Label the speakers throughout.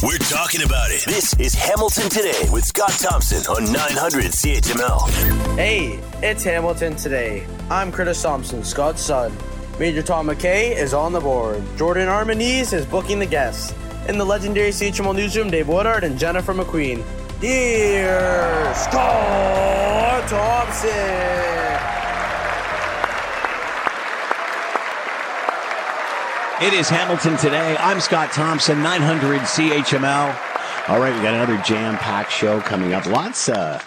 Speaker 1: We're talking about it. This is Hamilton Today with Scott Thompson on 900 CHML.
Speaker 2: Hey, it's Hamilton Today. I'm Curtis Thompson, Scott's son. Major Tom McKay is on the board. Jordan Armaniz is booking the guests. In the legendary CHML newsroom, Dave Woodard and Jennifer McQueen. Dear Scott Thompson.
Speaker 3: It is Hamilton today. I'm Scott Thompson, 900 CHML. All right, we got another jam-packed show coming up. Lots, uh,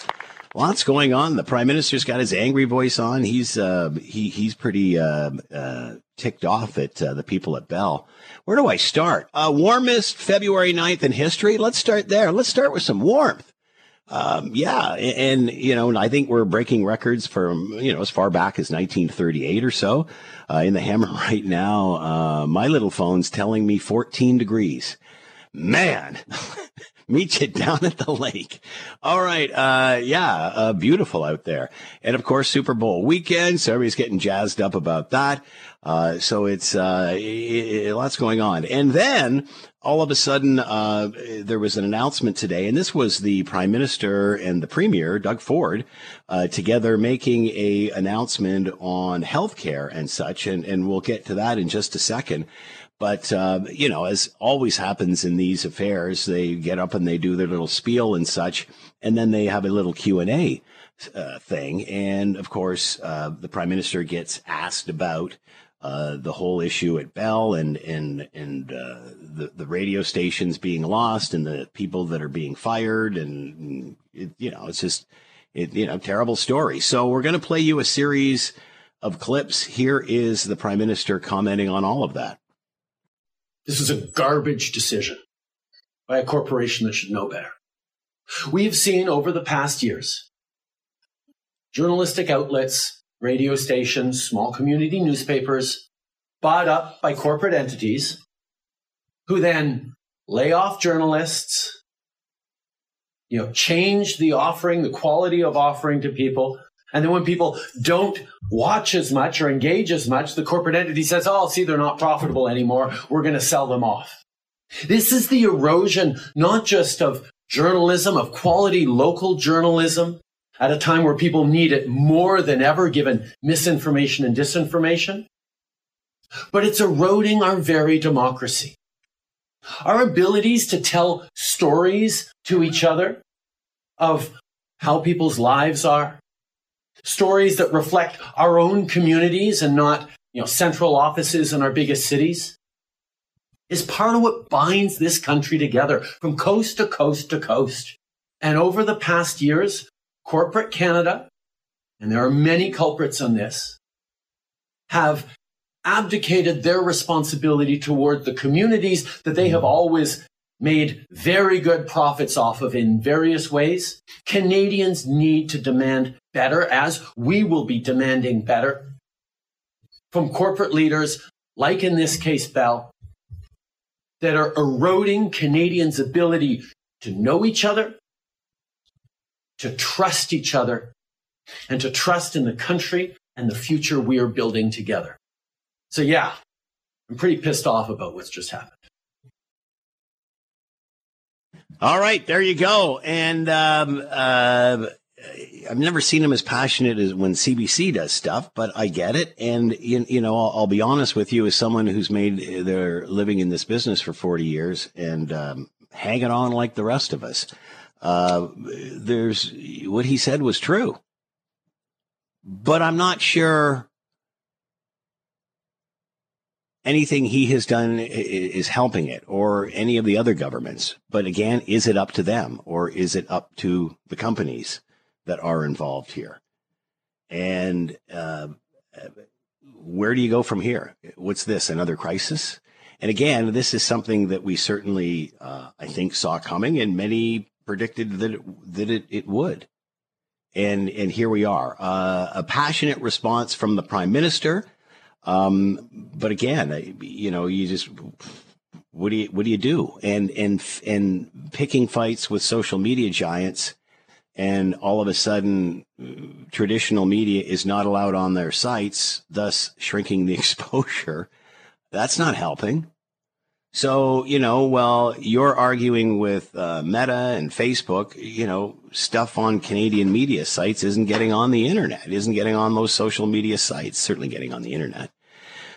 Speaker 3: lots going on. The prime minister's got his angry voice on. He's, uh, he, he's pretty, uh, uh, ticked off at uh, the people at Bell. Where do I start? Uh, warmest February 9th in history. Let's start there. Let's start with some warmth. Um, yeah, and, and you know, I think we're breaking records from you know as far back as 1938 or so. Uh, in the hammer right now, uh, my little phone's telling me 14 degrees. Man, meet you down at the lake. All right, uh, yeah, uh, beautiful out there, and of course Super Bowl weekend, so everybody's getting jazzed up about that. Uh, so it's uh, it, it, lots going on, and then all of a sudden uh, there was an announcement today, and this was the prime minister and the premier, Doug Ford, uh, together making a announcement on healthcare and such, and and we'll get to that in just a second. But uh, you know, as always happens in these affairs, they get up and they do their little spiel and such, and then they have a little Q and A uh, thing, and of course, uh, the prime minister gets asked about uh, the whole issue at Bell and and and uh, the the radio stations being lost and the people that are being fired and it, you know it's just it you know terrible story. So we're going to play you a series of clips. Here is the prime minister commenting on all of that.
Speaker 4: This is a garbage decision by a corporation that should know better. We have seen over the past years journalistic outlets radio stations, small community newspapers, bought up by corporate entities who then lay off journalists, you know, change the offering, the quality of offering to people. And then when people don't watch as much or engage as much, the corporate entity says, oh, see, they're not profitable anymore. We're going to sell them off. This is the erosion, not just of journalism, of quality local journalism, at a time where people need it more than ever, given misinformation and disinformation. But it's eroding our very democracy. Our abilities to tell stories to each other of how people's lives are, stories that reflect our own communities and not, you know, central offices in our biggest cities is part of what binds this country together from coast to coast to coast. And over the past years, corporate Canada, and there are many culprits on this, have abdicated their responsibility toward the communities that they have mm. always made very good profits off of in various ways. Canadians need to demand better, as we will be demanding better from corporate leaders, like in this case, Bell, that are eroding Canadians' ability to know each other, to trust each other and to trust in the country and the future we are building together. So, yeah, I'm pretty pissed off about what's just happened.
Speaker 3: All right, there you go. And um, uh, I've never seen him as passionate as when CBC does stuff, but I get it. And you, you know, I'll, I'll, be honest with you, as someone who's made their living in this business for 40 years and um, hanging on like the rest of us uh, there's what he said was true, but I'm not sure anything he has done is helping it or any of the other governments. But again, is it up to them or is it up to the companies that are involved here? And uh, where do you go from here? What's this? Another crisis? And again, this is something that we certainly, uh, I think, saw coming, and many predicted that it, that it, it would. And, and here we are, uh, a passionate response from the prime minister. Um, but again, you know, you just, what do you, what do you do? And, and, and picking fights with social media giants and all of a sudden traditional media is not allowed on their sites, thus shrinking the exposure. That's not helping. So, you know, well, you're arguing with uh, Meta and Facebook, you know, stuff on Canadian media sites isn't getting on the internet, isn't getting on those social media sites, certainly getting on the internet.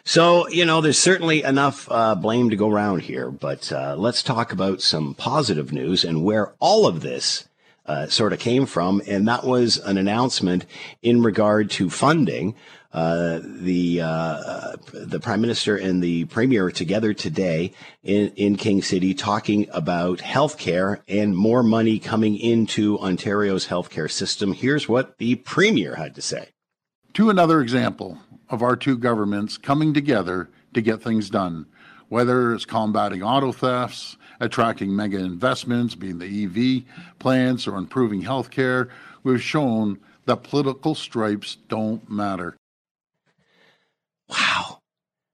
Speaker 3: So, you know, there's certainly enough uh, blame to go around here, but uh, let's talk about some positive news and where all of this uh, sort of came from. And that was an announcement in regard to funding uh, the uh, the prime minister and the premier together today in, in King City talking about healthcare and more money coming into Ontario's healthcare system. Here's what the premier had to say.
Speaker 5: To another example of our two governments coming together to get things done, whether it's combating auto thefts, attracting mega investments, being the EV plants, or improving healthcare, we've shown that political stripes don't matter.
Speaker 3: Wow.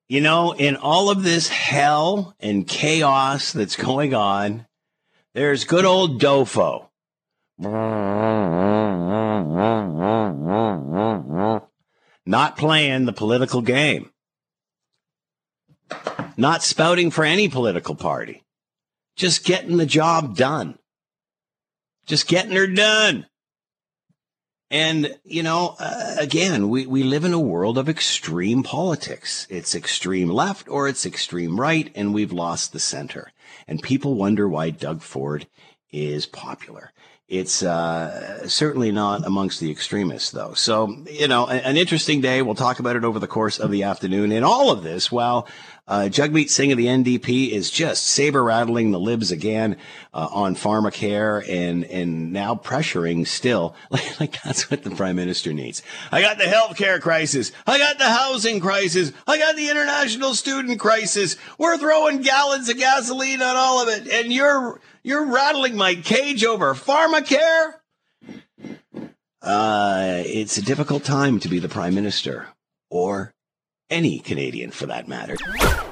Speaker 3: You know, in all of this hell and chaos that's going on, there's good old Dofo. Not playing the political game. Not spouting for any political party. Just getting the job done. Just getting her done. And, you know, uh, again, we, we live in a world of extreme politics. It's extreme left or it's extreme right, and we've lost the center. And people wonder why Doug Ford is popular. It's uh, certainly not amongst the extremists, though. So, you know, an, interesting day. We'll talk about it over the course of the afternoon. In all of this, while uh, Jagmeet Singh of the NDP is just saber rattling the libs again uh, on pharmacare and and now pressuring still like, like that's what the prime minister needs. I got the healthcare crisis. I got the housing crisis. I got the international student crisis. We're throwing gallons of gasoline on all of it, and you're you're rattling my cage over pharmacare? Uh, it's a difficult time to be the prime minister or any Canadian for that matter.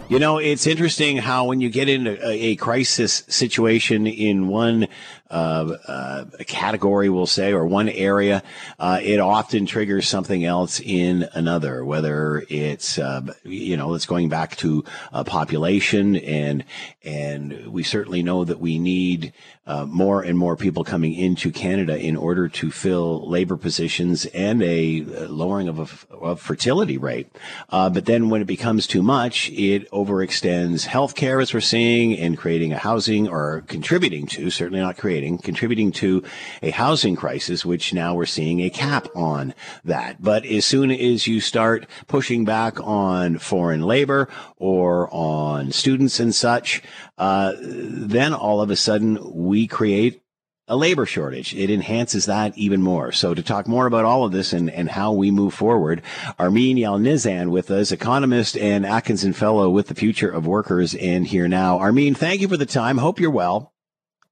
Speaker 3: You know, it's interesting how when you get into a, crisis situation in one uh, uh, category, we'll say, or one area, uh, it often triggers something else in another. Whether it's uh, you know, it's going back to population, and and we certainly know that we need uh, more and more people coming into Canada in order to fill labor positions and a lowering of a of fertility rate. Uh, but then when it becomes too much, it overextends healthcare, as we're seeing, and creating a housing or contributing to, certainly not creating, contributing to a housing crisis, which now we're seeing a cap on that. But as soon as you start pushing back on foreign labor or on students and such, uh, then all of a sudden we create a labor shortage. It enhances that even more. So to talk more about all of this and, and how we move forward, Armine Yalnizyan with us, economist and Atkinson Fellow with the Future of Workers and here now. Armine, thank you for the time. Hope you're well.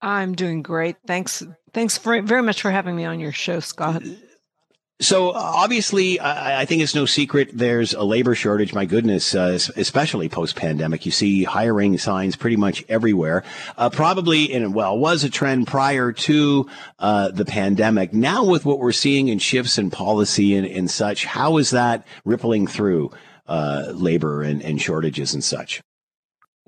Speaker 6: I'm doing great. Thanks. Thanks for, very much for having me on your show, Scott.
Speaker 3: So obviously, I, I, think it's no secret there's a labor shortage. My goodness, uh, especially post pandemic, you see hiring signs pretty much everywhere. Uh, probably, and well, was a trend prior to uh, the pandemic. Now, with what we're seeing in shifts in policy and, and such, how is that rippling through uh, labor and, and shortages and such?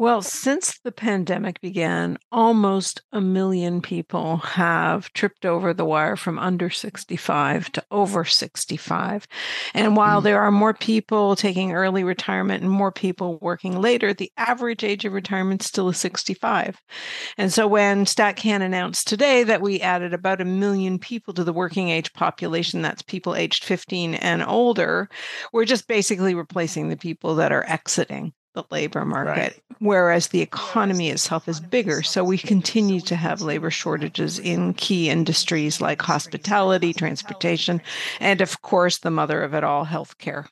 Speaker 6: Well, since the pandemic began, almost a million people have tripped over the wire from under 65 to over 65. And while mm. there are more people taking early retirement and more people working later, the average age of retirement still is 65. And so when StatCan announced today that we added about a million people to the working age population, that's people aged 15 and older, we're just basically replacing the people that are exiting the labor market, right. whereas the economy itself is bigger. So we continue to have labor shortages in key industries like hospitality, transportation, and of course, the mother of it all, healthcare.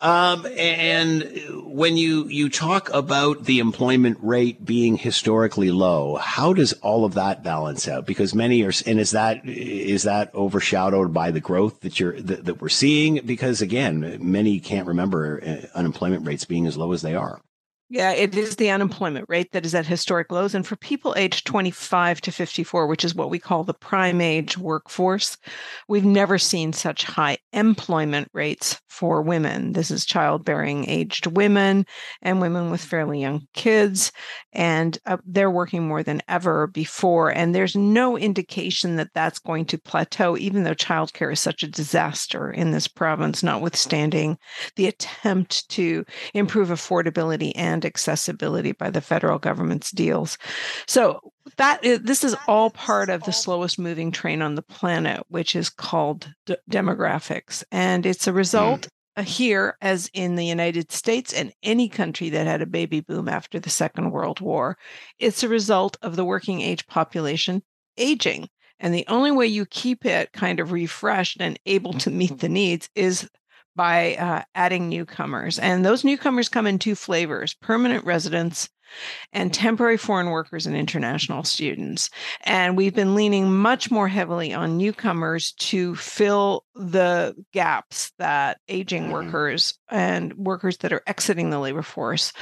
Speaker 3: Um, and when you, you talk about the employment rate being historically low, how does all of that balance out? Because many are, and is that, is that overshadowed by the growth that you're, that, that we're seeing? Because again, many can't remember uh, unemployment rates being as low as they are.
Speaker 6: Yeah, it is the unemployment rate that is at historic lows. And for people aged 25 to 54, which is what we call the prime age workforce, we've never seen such high employment rates for women. This is childbearing aged women and women with fairly young kids. And uh, they're working more than ever before. And there's no indication that that's going to plateau, even though childcare is such a disaster in this province, notwithstanding the attempt to improve affordability and and accessibility by the federal government's deals. So that is, this is all part of the slowest moving train on the planet, which is called d- demographics, and it's a result. Mm. Here, as in the United States and any country that had a baby boom after the Second World War, it's a result of the working age population aging. And the only way you keep it kind of refreshed and able to meet the needs is by uh, adding newcomers. And those newcomers come in two flavors permanent residents and temporary foreign workers and international students. And we've been leaning much more heavily on newcomers to fill the gaps that aging mm-hmm. workers and workers that are exiting the labor force.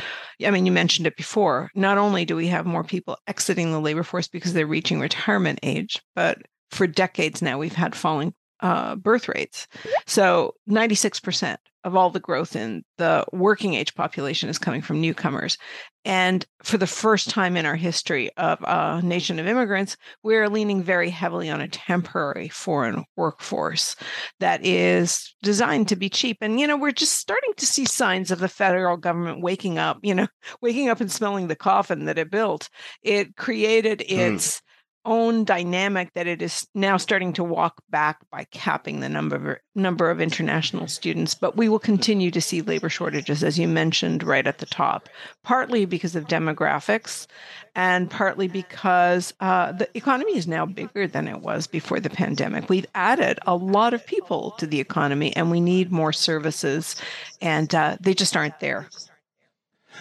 Speaker 6: I mean, you mentioned it before. Not only do we have more people exiting the labor force because they're reaching retirement age, but for decades now, we've had falling uh, birth rates. So 96% of all the growth in the working age population is coming from newcomers. And for the first time in our history of a nation of immigrants, we're leaning very heavily on a temporary foreign workforce that is designed to be cheap. And, you know, we're just starting to see signs of the federal government waking up, you know, waking up and smelling the coffin that it built. It created hmm. its own dynamic that it is now starting to walk back by capping the number of, number of international students. But we will continue to see labor shortages, as you mentioned right at the top, partly because of demographics and partly because uh, the economy is now bigger than it was before the pandemic. We've added a lot of people to the economy and we need more services, and uh, they just aren't there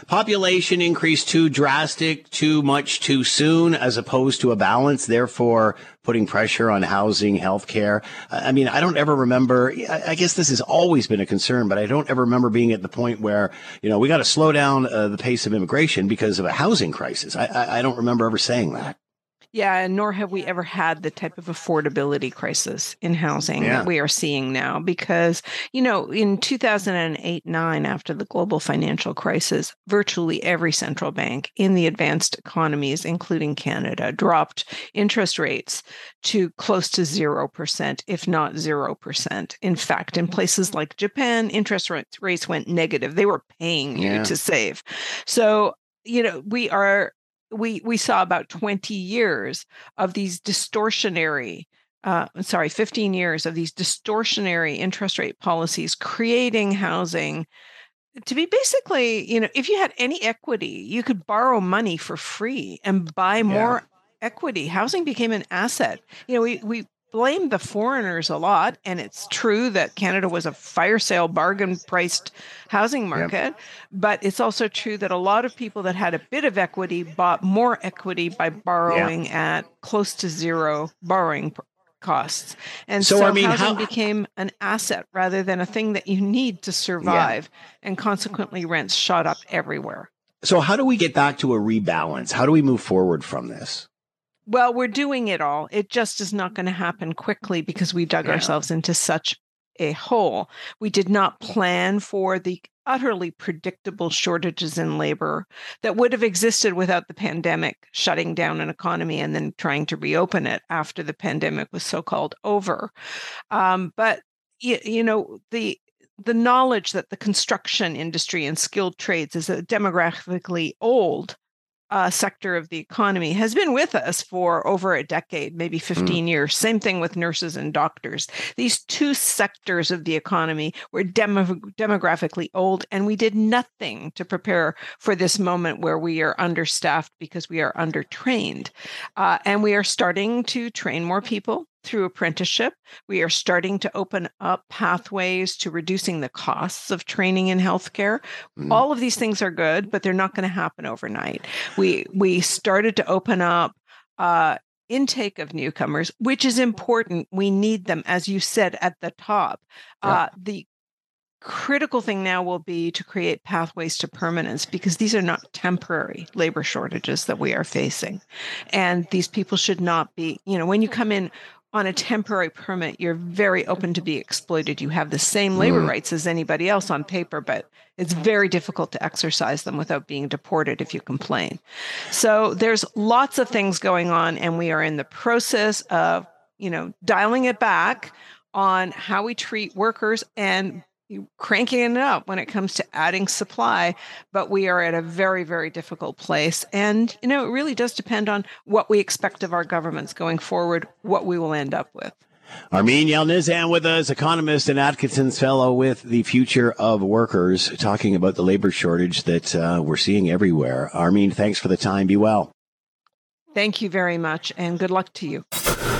Speaker 3: population increase too drastic, too much too soon, as opposed to a balance, therefore putting pressure on housing, healthcare. I mean, I don't ever remember, I guess this has always been a concern, but I don't ever remember being at the point where, you know, we got to slow down uh, the pace of immigration because of a housing crisis. I, I, I don't remember ever saying that.
Speaker 6: Yeah, and nor have we ever had the type of affordability crisis in housing yeah. that we are seeing now. Because, you know, in 2008 9, after the global financial crisis, virtually every central bank in the advanced economies, including Canada, dropped interest rates to close to 0%, if not 0%. In fact, in places like Japan, interest rates went negative. They were paying yeah. you to save. So, you know, we are we we saw about 20 years of these distortionary uh, sorry 15 years of these distortionary interest rate policies creating housing to be basically you know if you had any equity you could borrow money for free and buy more yeah. equity housing became an asset you know we we blame the foreigners a lot. And it's true that Canada was a fire sale bargain priced housing market. Yep. But it's also true that a lot of people that had a bit of equity bought more equity by borrowing yeah. at close to zero borrowing costs. And so, so I mean, housing how, became an asset rather than a thing that you need to survive. Yeah. And consequently, rents shot up everywhere.
Speaker 3: So, how do we get back to a rebalance? How do we move forward from this?
Speaker 6: Well, we're doing it all. It just is not going to happen quickly because we dug yeah. ourselves into such a hole. We did not plan for the utterly predictable shortages in labor that would have existed without the pandemic shutting down an economy and then trying to reopen it after the pandemic was so-called over. Um, but you, you know the the knowledge that the construction industry and skilled trades is a demographically old uh, sector of the economy has been with us for over a decade, maybe mm. 15 mm. years. Same thing with nurses and doctors. These two sectors of the economy were demo- demographically old, and we did nothing to prepare for this moment where we are understaffed because we are undertrained. Uh, and we are starting to train more people through apprenticeship. We are starting to open up pathways to reducing the costs of training in healthcare. Mm. All of these things are good, but they're not going to happen overnight. We we started to open up uh, intake of newcomers, which is important. We need them, as you said at the top. Yeah. Uh, the critical thing now will be to create pathways to permanence because these are not temporary labor shortages that we are facing. And these people should not be, you know, when you come in on a temporary permit, you're very open to be exploited. You have the same labor mm. rights as anybody else on paper, but it's very difficult to exercise them without being deported if you complain. So there's lots of things going on, and we are in the process of, you know, dialing it back on how we treat workers and cranking it up when it comes to adding supply but we are at a very very difficult place and you know it really does depend on what we expect of our governments going forward what we will end up with
Speaker 3: Armine Yalnizyan with us, economist and Atkinson's Fellow with the Future of Workers, talking about the labor shortage that uh, we're seeing everywhere. Armine, thanks for the time. Be well.
Speaker 6: Thank you very much, and good luck to you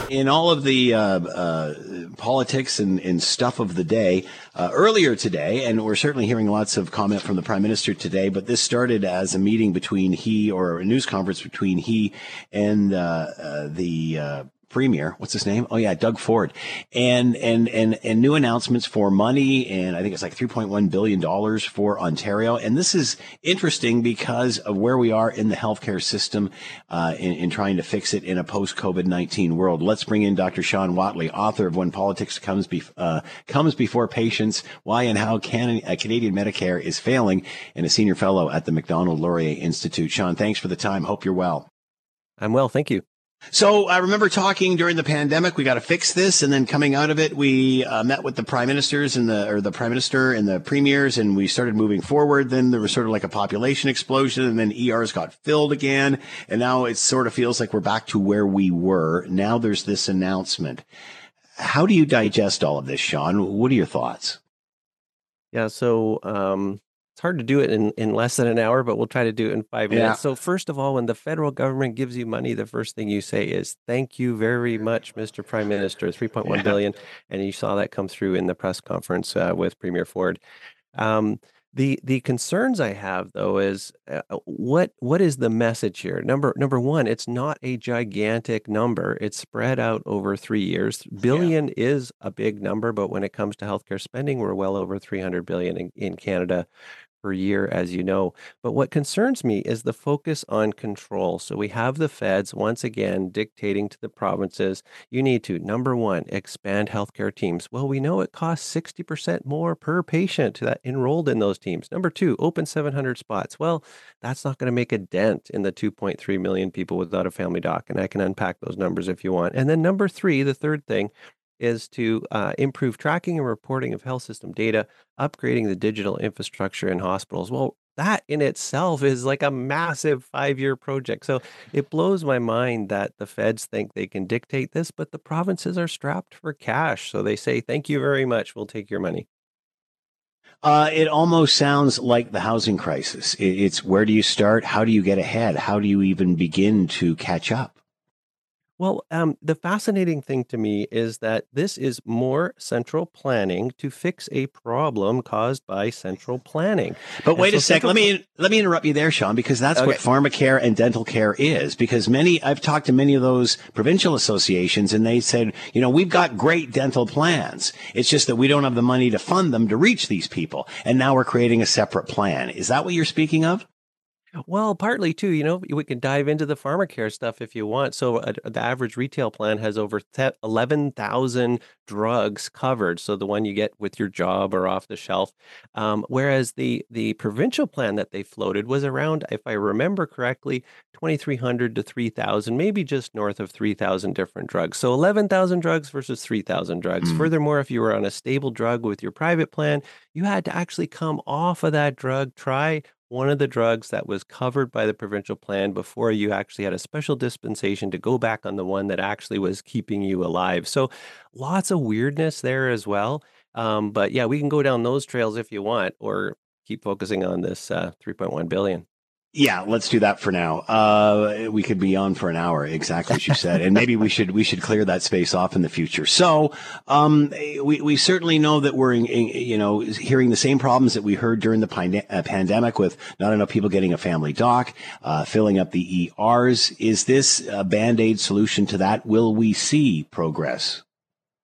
Speaker 3: in all of the uh, uh, politics and, and, stuff of the day uh, earlier today, and we're certainly hearing lots of comment from the prime minister today. But this started as a meeting between he or a news conference between he and uh, uh, the uh, premier. What's his name? Oh yeah, Doug Ford, and and and and new announcements for money, and I think it's like 3.1 billion dollars for Ontario. And this is interesting because of where we are in the healthcare system, uh, in, in, trying to fix it in a post COVID 19 world. Let's bring in Dr. Shawn Whatley, author of When Politics Comes Be- uh, Comes Before Patients: Why and How Can- uh, Canadian Medicare is Failing, and a senior fellow at the Macdonald Laurier Institute. Sean, thanks for the time. Hope you're well.
Speaker 7: I'm well, thank you.
Speaker 3: So I remember talking during the pandemic, we got to fix this. And then coming out of it, we uh, met with the prime ministers and the, or the prime minister and the premiers, and we started moving forward. Then there was sort of like a population explosion and then ERs got filled again. And now it sort of feels like we're back to where we were. Now there's this announcement. How do you digest all of this, Shawn? What are your thoughts?
Speaker 7: Yeah. So, um, it's hard to do it in, in less than an hour, but we'll try to do it in five minutes. Yeah. So, first of all, when the federal government gives you money, the first thing you say is, Thank you very much, Mr. Prime Minister. Three point one yeah. billion, And you saw that come through in the press conference uh, with Premier Ford. Um, the the concerns I have though is uh, what what is the message here? Number number one, it's not a gigantic number. It's spread out over three years. Billion yeah. is a big number, but when it comes to healthcare spending, we're well over 300 billion in, in Canada per year, as you know. But what concerns me is the focus on control. So we have the feds once again dictating to the provinces you need to, number one, expand healthcare teams. Well, we know it costs 60% more per patient that enrolled in those teams. Number two, open 700 spots. Well, that's not going to make a dent in the 2.3 million people without a family doc. And I can unpack those numbers if you want. And then number three, the third thing, is to uh, improve tracking and reporting of health system data, upgrading the digital infrastructure in hospitals. Well, that in itself is like a massive five year project. So it blows my mind that the feds think they can dictate this, but the provinces are strapped for cash. So they say, thank you very much. We'll take your money.
Speaker 3: Uh, it almost sounds like the housing crisis. It's where do you start? How do you get ahead? How do you even begin to catch up?
Speaker 7: Well, um, the fascinating thing to me is that this is more central planning to fix a problem caused by central planning.
Speaker 3: But and wait so a second. Let me let me interrupt you there, Shawn, because that's okay. what pharmacare and dental care is. Because many I've talked to many of those provincial associations, and they said, you know, we've got great dental plans. It's just that we don't have the money to fund them to reach these people, and now we're creating a separate plan. Is that what you're speaking of?
Speaker 7: Well, partly too, you know, we can dive into the pharmacare stuff if you want. So uh, the average retail plan has over 11,000 drugs covered. So the one you get with your job or off the shelf. Um, whereas the the provincial plan that they floated was around, if I remember correctly, 2,300 to 3,000, maybe just north of 3,000 different drugs. So 11,000 drugs versus 3,000 drugs. Mm. Furthermore, if you were on a stable drug with your private plan, you had to actually come off of that drug, try one of the drugs that was covered by the provincial plan before you actually had a special dispensation to go back on the one that actually was keeping you alive. So lots of weirdness there as well. Um, but yeah, we can go down those trails if you want, or keep focusing on this uh, 3.1 billion.
Speaker 3: Yeah, let's do that for now. Uh, we could be on for an hour, exactly as you said, and maybe we should we should clear that space off in the future. So, um, we we certainly know that we're in, in, you know hearing the same problems that we heard during the pand- uh, pandemic with not enough people getting a family doc, uh, filling up the ERs. Is this a band aid solution to that? Will we see progress?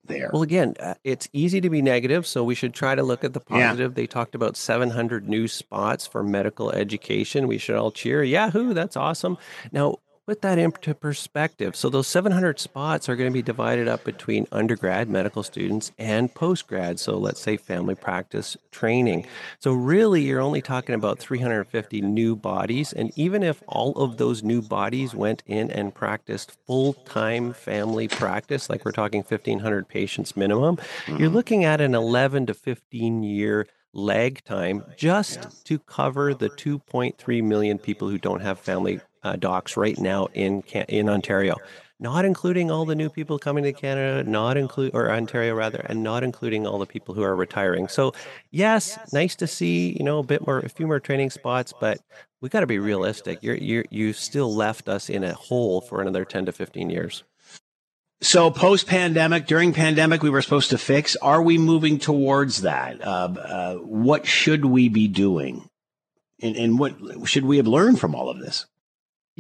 Speaker 3: There?
Speaker 7: Well, again, uh, it's easy to be negative, so we should try to look at the positive. Yeah. They talked about 700 new spots for medical education. We should all cheer. Yahoo, that's awesome. Now, put that into perspective. So those 700 spots are going to be divided up between undergrad medical students and postgrad. So let's say family practice training. So really, you're only talking about 350 new bodies. And even if all of those new bodies went in and practiced full time family practice, like we're talking 1,500 patients minimum, mm-hmm. you're looking at an 11 to 15 year lag time just to cover the 2.3 million people who don't have family uh, docs right now in in Ontario, not including all the new people coming to Canada, not include or Ontario rather, and not including all the people who are retiring. So, yes, nice to see you know a bit more, a few more training spots, but we got to be realistic. You're you you still left us in a hole for another ten to fifteen years.
Speaker 3: So post pandemic, during pandemic, we were supposed to fix. Are we moving towards that? Uh, uh, what should we be doing? And, and what should we have learned from all of this?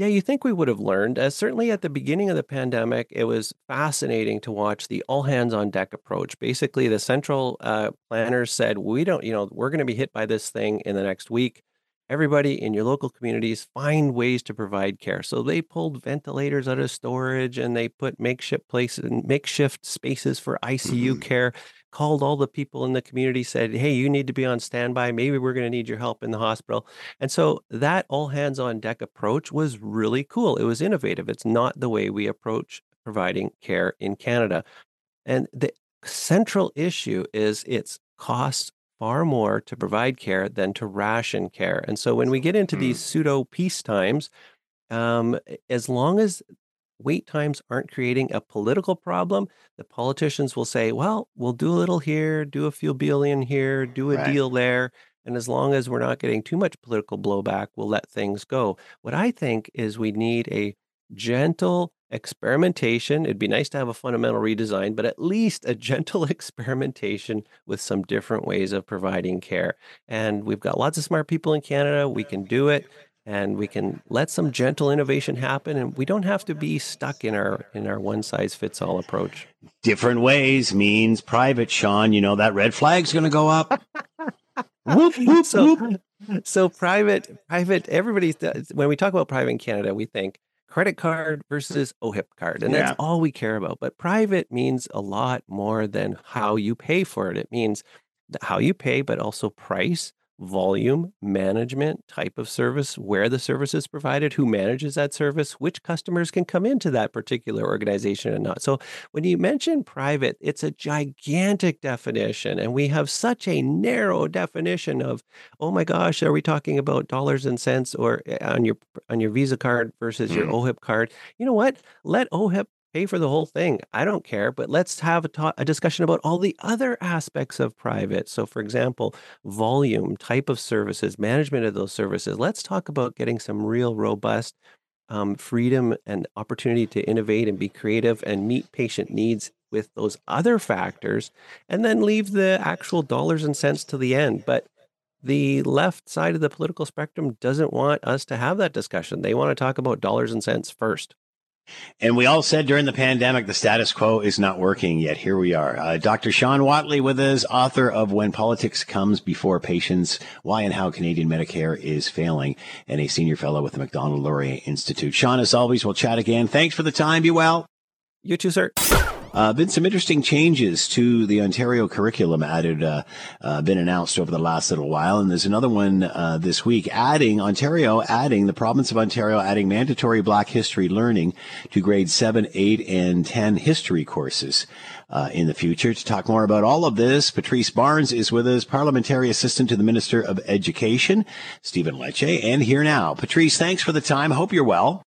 Speaker 7: Yeah, you think we would have learned. Uh, certainly at the beginning of the pandemic, it was fascinating to watch the all hands on deck approach. Basically, the central uh, planners said, We don't, you know, we're going to be hit by this thing in the next week. Everybody in your local communities find ways to provide care. So they pulled ventilators out of storage and they put makeshift places, and makeshift spaces for ICU mm-hmm. care called all the people in the community, said, Hey, you need to be on standby. Maybe we're going to need your help in the hospital. And so that all hands on deck approach was really cool. It was innovative. It's not the way we approach providing care in Canada. And the central issue is it's costs far more to provide care than to ration care. And so when we get into these mm. pseudo peace times, um, as long as wait times aren't creating a political problem, the politicians will say, well, we'll do a little here, do a few billion here, do a right. deal there. And as long as we're not getting too much political blowback, we'll let things go. What I think is we need a gentle experimentation. It'd be nice to have a fundamental redesign, but at least a gentle experimentation with some different ways of providing care. And we've got lots of smart people in Canada. We can do it and we can let some gentle innovation happen and we don't have to be stuck in our in our one size fits all approach.
Speaker 3: Different ways means private Shawn. You know that red flag's going to go up.
Speaker 7: Whoop, whoop, so, whoop. so private private everybody uh, when we talk about private in canada we think credit card versus ohip card and yeah. that's all we care about. But private means a lot more than how you pay for it. It means how you pay but also price volume, management, type of service, where the service is provided, who manages that service, which customers can come into that particular organization and not. So when you mention private, it's a gigantic definition. And we have such a narrow definition of, oh my gosh, are we talking about dollars and cents or eh, on your on your Visa card versus your mm. OHIP card? You know what? Let OHIP pay for the whole thing. I don't care, but let's have a, ta- a, discussion about all the other aspects of private. So, for example, volume, type of services, management of those services. Let's talk about getting some real robust um, freedom and opportunity to innovate and be creative and meet patient needs with those other factors, and then leave the actual dollars and cents to the end. But the left side of the political spectrum doesn't want us to have that discussion. They want to talk about dollars and cents first.
Speaker 3: And we all said during the pandemic, the status quo is not working yet. Here we are. Uh, Dr. Shawn Whatley with us, author of When Politics Comes Before Patients, Why and How Canadian Medicare is Failing, and a senior fellow with the Macdonald Laurier Institute. Shawn, as always, we'll chat again. Thanks for the time. Be well.
Speaker 7: You too, sir.
Speaker 3: Uh, been some interesting changes to the Ontario curriculum added, uh, uh, been announced over the last little while. And there's another one, uh, this week adding Ontario, adding the province of Ontario, adding mandatory black history learning to grade seven, eight, and 10 history courses. Uh, in the future. To talk more about all of this, Patrice Barnes is with us, Parliamentary Assistant to the Minister of Education, Stephen Lecce, and here now. Patrice, thanks for the time. Hope you're well.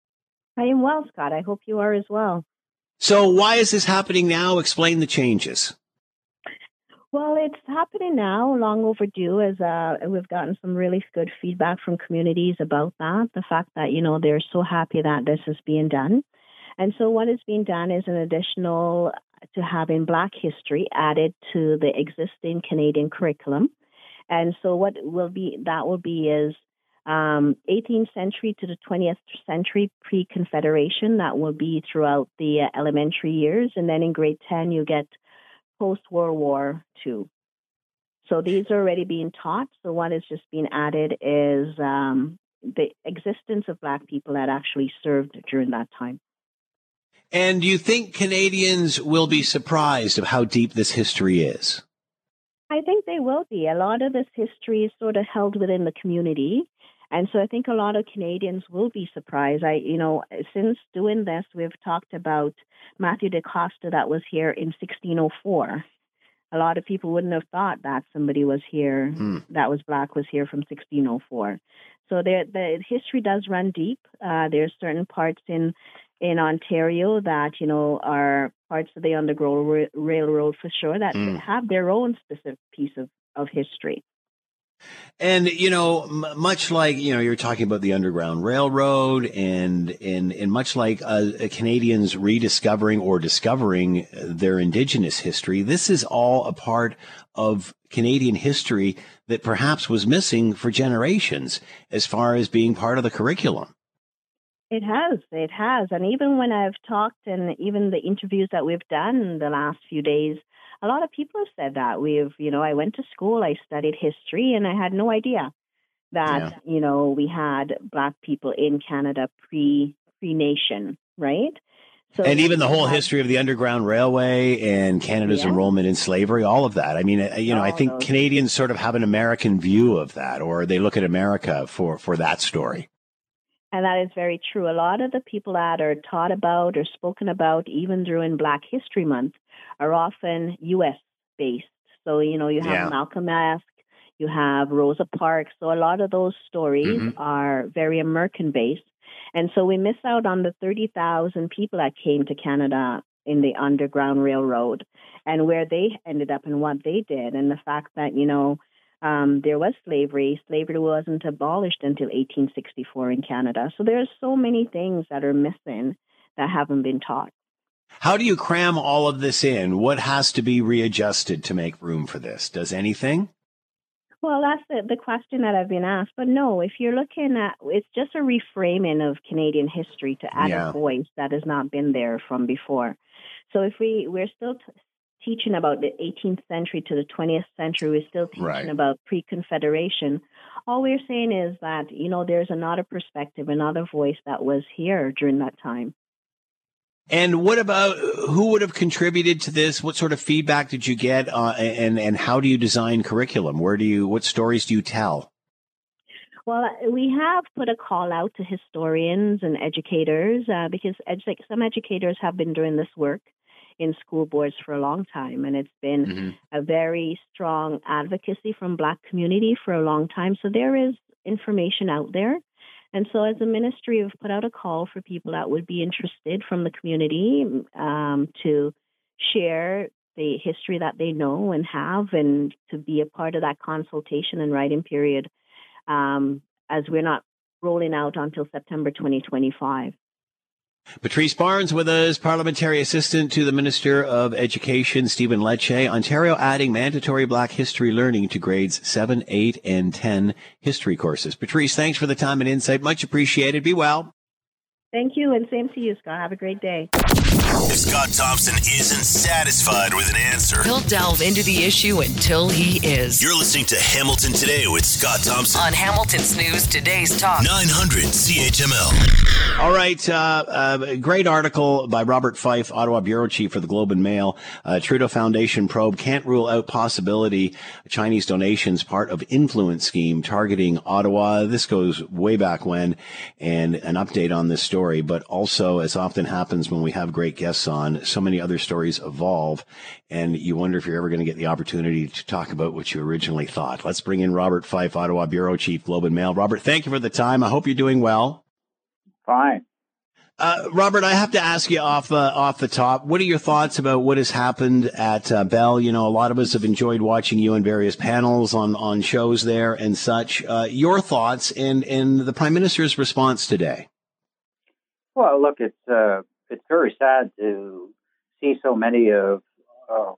Speaker 8: I am well, Scott. I hope you are as well.
Speaker 3: So why is this happening now? Explain the changes.
Speaker 8: Well, it's happening now, long overdue, as uh, we've gotten some really good feedback from communities about that. The fact that, you know, they're so happy that this is being done. And so what is being done is an additional to having Black history added to the existing Canadian curriculum. And so what will be, that will be is um, 18th century to the 20th century pre-Confederation. That will be throughout the uh, elementary years, and then in grade 10 you get post World War II. So these are already being taught. So what is just being added is um, the existence of Black people that actually served during that time.
Speaker 3: And do you think Canadians will be surprised of how deep this history is?
Speaker 8: I think they will be. A lot of this history is sort of held within the community. And so I think a lot of Canadians will be surprised. I, you know, since doing this, we've talked about Mathieu da Costa that was here in 1604. A lot of people wouldn't have thought that somebody was here hmm. that was black was here from 1604. So there, the history does run deep. Uh, there's certain parts in in Ontario that you know are parts of the Underground Railroad for sure that mm. have their own specific piece of, of history.
Speaker 3: And you know, m- much like you know, you're talking about the Underground Railroad, and and and much like uh, Canadians rediscovering or discovering their Indigenous history, this is all a part of Canadian history that perhaps was missing for generations, as far as being part of the curriculum.
Speaker 8: It has, it has. And even when I've talked and even the interviews that we've done the last few days, a lot of people have said that. We've, you know, I went to school, I studied history, and I had no idea that, yeah. you know, we had black people in Canada pre pre nation, right?
Speaker 3: So and even the whole history of the Underground Railway and Canada's yeah. enrollment in slavery, all of that. I mean, uh, you know, I think Canadians sort of have an American view of that, or they look at America for for that story.
Speaker 8: And that is very true. A lot of the people that are taught about or spoken about, even during Black History Month, are often U.S. based. So, you know, you have yeah. Malcolm X, you have Rosa Parks. So, a lot of those stories mm-hmm. are very American based. And so we miss out on the 30,000 people that came to Canada in the Underground Railroad and where they ended up and what they did. And the fact that, you know, um, there was slavery. Slavery wasn't abolished until 1864 in Canada. So there's so many things that are missing that haven't been taught.
Speaker 3: How do you cram all of this in? What has to be readjusted to make room for this? Does anything?
Speaker 8: Well, that's the, the question that I've been asked. But no, if you're looking at it's just a reframing of Canadian history to add yeah. a voice that has not been there from before. So if we we're still t- teaching about the 18th century to the 20th century. We're still teaching right. about pre-Confederation. All we're saying is that you know there's another perspective, another voice that was here during that time.
Speaker 3: And what about who would have contributed to this? What sort of feedback did you get, uh, and and how do you design curriculum? Where do you what stories do you tell?
Speaker 8: Well, we have put a call out to historians and educators uh, because edu- some educators have been doing this work in school boards for a long time, and it's been mm-hmm. a very strong advocacy from Black community for a long time. So there is information out there. And so, as a ministry, we've put out a call for people that would be interested from the community um, to share the history that they know and have, and to be a part of that consultation and writing period, um, as we're not rolling out until September 2025.
Speaker 3: Patrice Barnes with us, parliamentary assistant to the Minister of Education, Stephen Lecce. Ontario adding mandatory Black history learning to grades 7, 8, and 10 history courses. Patrice, thanks for the time and insight. Much appreciated. Be well.
Speaker 8: Thank you, and same to you, Scott. Have a great day.
Speaker 1: If Scott Thompson isn't satisfied with an answer,
Speaker 9: he'll delve into the issue until he is.
Speaker 1: You're listening to Hamilton Today with Scott Thompson
Speaker 9: on Hamilton's News Today's Talk
Speaker 1: 900 CHML.
Speaker 3: All right, uh, uh, great article by Robert Fife, Ottawa bureau chief for the Globe and Mail. Uh, Trudeau Foundation probe can't rule out possibility Chinese donations part of influence scheme targeting Ottawa. This goes way back when, and an update on this story story, but also, as often happens when we have great guests on, so many other stories evolve, and you wonder if you're ever going to get the opportunity to talk about what you originally thought. Let's bring in Robert Fife, Ottawa Bureau Chief, Globe and Mail. Robert, thank you for the time. I hope you're doing well.
Speaker 10: Fine.
Speaker 3: Uh, Robert, I have to ask you off uh, off the top. What are your thoughts about what has happened at uh, Bell? You know, a lot of us have enjoyed watching you in various panels on on shows there and such. Uh, your thoughts and and the Prime Minister's response today.
Speaker 10: Well, look, it's uh, it's very sad to see so many of uh,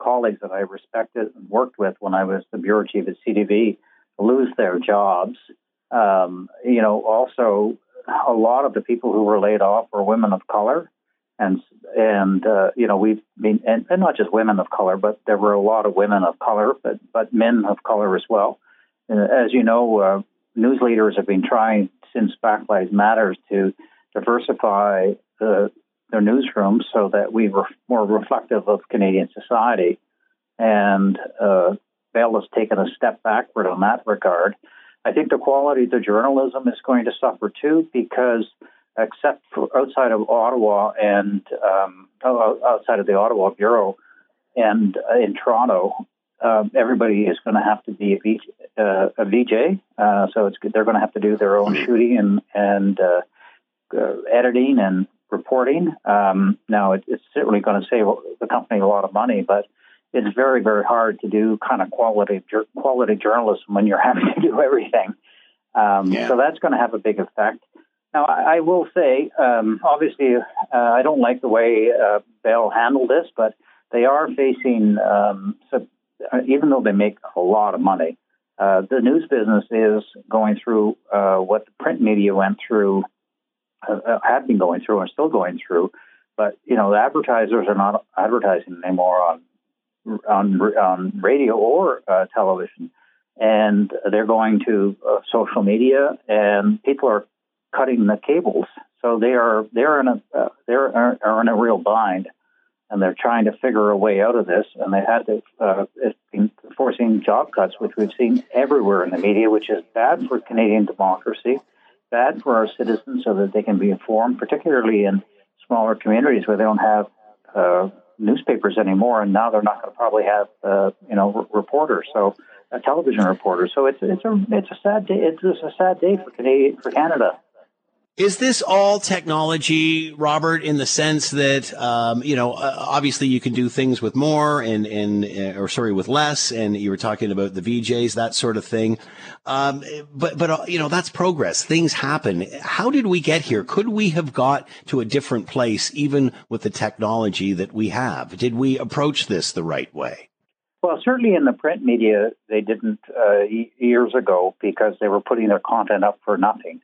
Speaker 10: colleagues that I respected and worked with when I was the bureau chief at CTV lose their jobs. Um, you know, also a lot of the people who were laid off were women of color, and and uh, you know we've been and, and not just women of color, but there were a lot of women of color, but but men of color as well. And as you know, uh, news leaders have been trying since Black Lives Matters to diversify the, their newsrooms so that we were more reflective of Canadian society. And uh, Bell has taken a step backward on that regard. I think the quality of the journalism is going to suffer too because except for outside of Ottawa and um, outside of the Ottawa Bureau and uh, in Toronto, uh, everybody is going to have to be a VJ. Uh, a VJ. Uh, so it's they're going to have to do their own shooting and and uh, uh, editing and reporting. Um, now it, it's certainly going to save the company a lot of money, but it's very very hard to do kind of quality quality journalism when you're having to do everything. Um, yeah. So that's going to have a big effect. Now, I, I will say, um, obviously, uh, I don't like the way uh, Bell handled this, but they are facing, um, so, uh, even though they make a lot of money, uh, the news business is going through uh, what the print media went through, uh, had been going through, and still going through. But you know, the advertisers are not advertising anymore on on on radio or uh, television, and they're going to uh, social media, and people are cutting the cables. So they are they're in a uh, they're are in a real bind, and they're trying to figure a way out of this. And they had to uh, it's been forcing job cuts, which we've seen everywhere in the media, which is bad for Canadian democracy, bad for our citizens, so that they can be informed, particularly in smaller communities where they don't have uh, newspapers anymore, and now they're not going to probably have uh, you know r- reporters. So. a television reporter. So it's it's a it's a sad day. It's, it's a sad day for Canada for Canada.
Speaker 3: Is this all technology, Robert, in the sense that, um, you know, uh, obviously you can do things with more and, and, uh, or sorry, with less. And you were talking about the VJs, that sort of thing. Um, but, but, uh, you know, that's progress. Things happen. How did we get here? Could we have got to a different place even with the technology that we have? Did we approach this the right way?
Speaker 10: Well, certainly in the print media, they didn't uh, years ago because they were putting their content up for nothing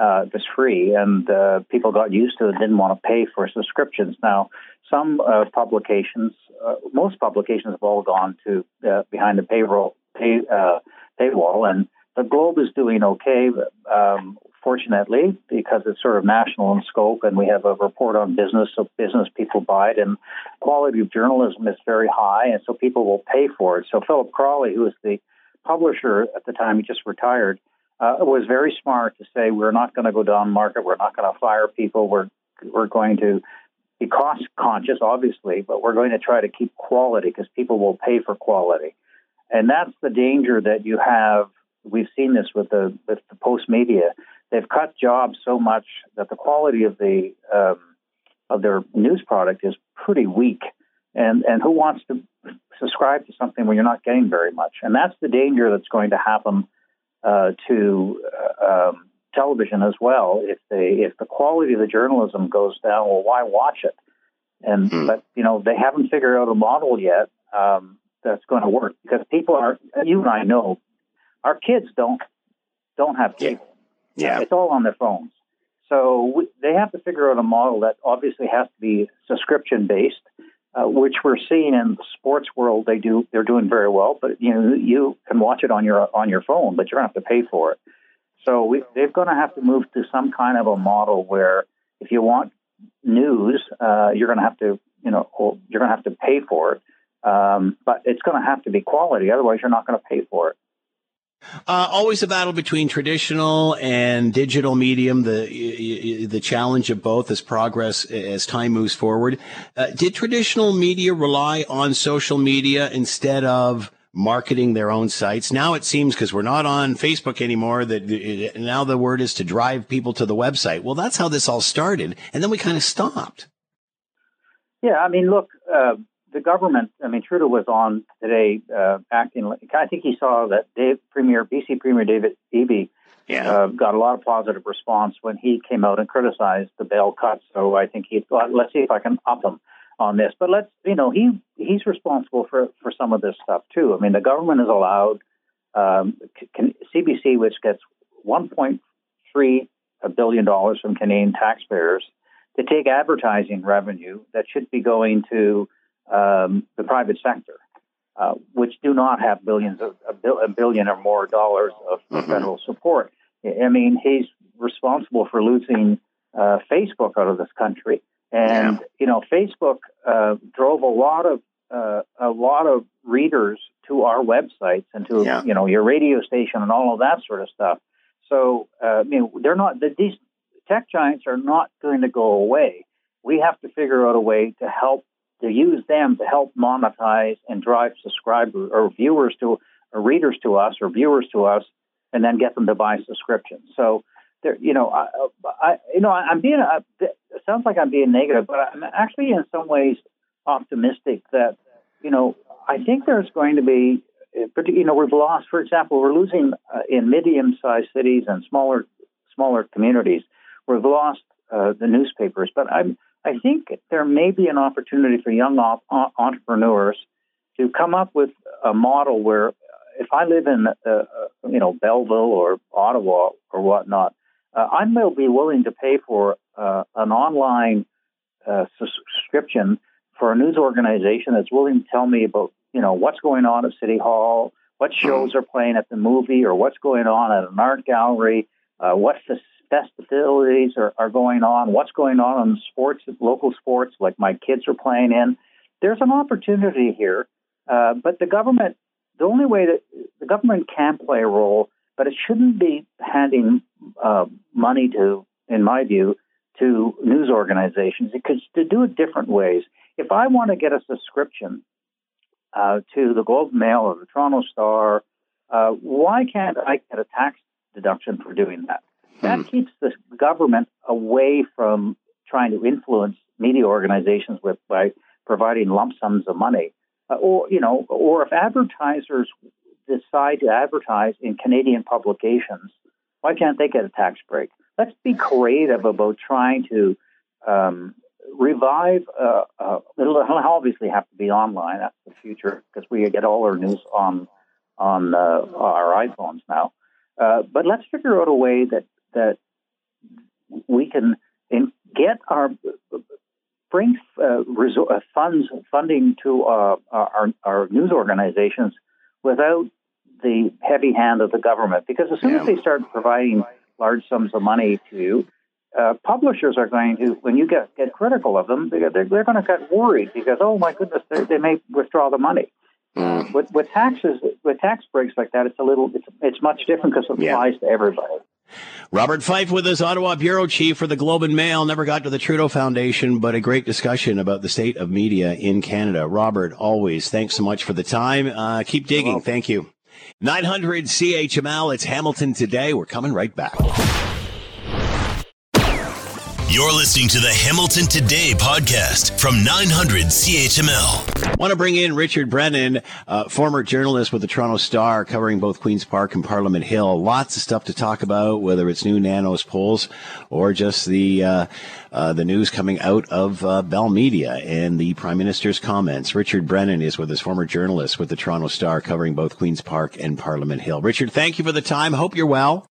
Speaker 10: uh, was free, and uh, people got used to it, didn't want to pay for subscriptions. Now, some uh, publications, uh, most publications have all gone to uh, behind the payroll pay, uh, paywall, and the Globe is doing okay. Um, fortunately, because it's sort of national in scope, and we have a report on business, so business people buy it, and quality of journalism is very high, and so people will pay for it. So Phillip Crawley, who was the publisher at the time, he just retired uh, was very smart to say we're not going to go down market, we're not going to fire people, we're we're going to be cost conscious, obviously, but we're going to try to keep quality because people will pay for quality, and that's the danger that you have. We've seen this with the with the Postmedia. They've cut jobs so much that the quality of the um, of their news product is pretty weak, and and who wants to subscribe to something when you're not getting very much? And that's the danger that's going to happen uh, to uh, um, television as well. If they if the quality of the journalism goes down, well, why watch it? And hmm. but you know they haven't figured out a model yet um, that's going to work because people are. You and I know our kids don't don't have cable.
Speaker 3: Yeah, yeah.
Speaker 10: it's all on their phones. So we, they have to figure out a model that obviously has to be subscription based uh, which we're seeing in the sports world. They do they're doing very well, but you know you can watch it on your on your phone, but you're to have to pay for it. So we, they're going to have to move to some kind of a model where if you want news, uh, you're going to have to you know you're to have to pay for it. Um, but it's going to have to be quality, otherwise you're not going to pay for it.
Speaker 3: Uh, always a battle between traditional and digital medium. The the challenge of both as progress as time moves forward. Uh, did traditional media rely on social media instead of marketing their own sites? Now it seems because we're not on Facebook anymore that now the word is to drive people to the website. Well, that's how this all started, and then we kind of stopped.
Speaker 10: Yeah, I mean, look, uh, the government, I mean, Trudeau was on today uh, acting like, I think he saw that Dave Premier, BC Premier David Eby
Speaker 3: yeah.
Speaker 10: uh, got a lot of positive response when he came out and criticized the Bell cuts. So I think he thought, let's see if I can up him on this. But let's, you know, he he's responsible for, for some of this stuff too. I mean, the government has allowed um, can, CBC, which gets 1.3 billion dollars from Canadian taxpayers, to take advertising revenue that should be going to um, the private sector, uh, which do not have billions of a, bil- a billion or more dollars of mm-hmm. federal support. I mean, he's responsible for losing uh, Facebook out of this country, and yeah. you know, Facebook uh, drove a lot of uh, a lot of readers to our websites and to yeah. you know your radio station and all of that sort of stuff. So uh, I mean, they're not the, these tech giants are not going to go away. We have to figure out a way to help to use them to help monetize and drive subscribers or viewers to or readers to us or viewers to us, and then get them to buy subscriptions. So there, you know, I, I you know, I'm being. Uh, it sounds like I'm being negative, but I'm actually in some ways optimistic that you know I think there's going to be. You know, we've lost, for example, we're losing uh, in medium-sized cities and smaller, smaller communities. We've lost uh, the newspapers, but I'm I think there may be an opportunity for young op- entrepreneurs to come up with a model where if I live in, uh, uh, you know, Belleville or Ottawa or whatnot, uh, I may be willing to pay for uh, an online uh, subscription for a news organization that's willing to tell me about, you know, what's going on at City Hall, what shows are playing at the movie, or what's going on at an art gallery, uh, what festivities are, are going on, what's going on in sports, local sports, like my kids are playing in. There's an opportunity here, uh, but the government, the only way that the government can play a role, but it shouldn't be handing uh, money to, in my view, to news organizations because to do it different ways. If I want to get a subscription uh, to the Globe Mail or the Toronto Star, uh, why can't I get a tax deduction for doing that? That hmm. keeps the government away from trying to influence media organizations with by providing lump sums of money. Uh, or you know, or if advertisers decide to advertise in Canadian publications, why can't they get a tax break? Let's be creative about trying to um, revive. Uh, uh, it'll obviously have to be online. That's the future because we get all our news on on uh, our iPhones now. Uh, but let's figure out a way that that we can in, get our bring uh, resor- uh, funds funding to uh, our, our news organizations without the heavy hand of the government. Because as soon yeah. as they start providing large sums of money to you, uh, publishers are going to, when you get, get critical of them, they're, they're going to get worried because, oh my goodness, they may withdraw the money. Mm. With, with taxes, with tax breaks like that, it's a little, it's, it's much different because it applies yeah. to everybody.
Speaker 3: Robert Fife with us, Ottawa Bureau Chief for the Globe and Mail. Never got to the Trudeau Foundation, but a great discussion about the state of media in Canada. Robert, always, thanks so much for the time. Uh, keep digging. Thank you. 900 CHML, it's Hamilton today. We're coming right back.
Speaker 1: You're listening to the Hamilton Today podcast from 900 CHML.
Speaker 3: Want to bring in Richard Brennan, uh, former journalist with the Toronto Star, covering both Queen's Park and Parliament Hill. Lots of stuff to talk about, whether it's new Nanos polls or just the uh, uh, the news coming out of uh, Bell Media and the Prime Minister's comments. Richard Brennan is with us, former journalist with the Toronto Star, covering both Queen's Park and Parliament Hill. Richard, thank you for the time. Hope you're well.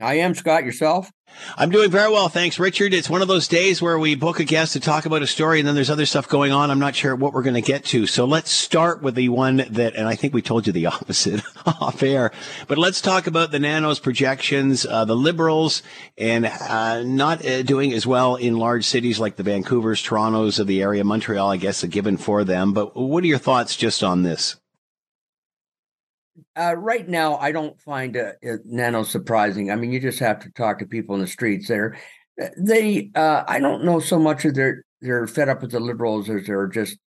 Speaker 11: I am Scott. Yourself?
Speaker 3: I'm doing very well, thanks, Richard. It's one of those days where we book a guest to talk about a story, and then there's other stuff going on. I'm not sure what we're going to get to. So let's start with the one that, and I think we told you the opposite off air, but let's talk about the Nanos projections. Uh, the Liberals and uh, not uh, doing as well in large cities like the Vancouvers, Torontos of the area, Montreal, I guess, a given for them. But what are your thoughts just on this?
Speaker 11: Uh, right now, I don't find uh, Nano surprising. I mean, you just have to talk to people in the streets. There, uh, they, uh, I don't know so much of they're they're fed up with the liberals as they're just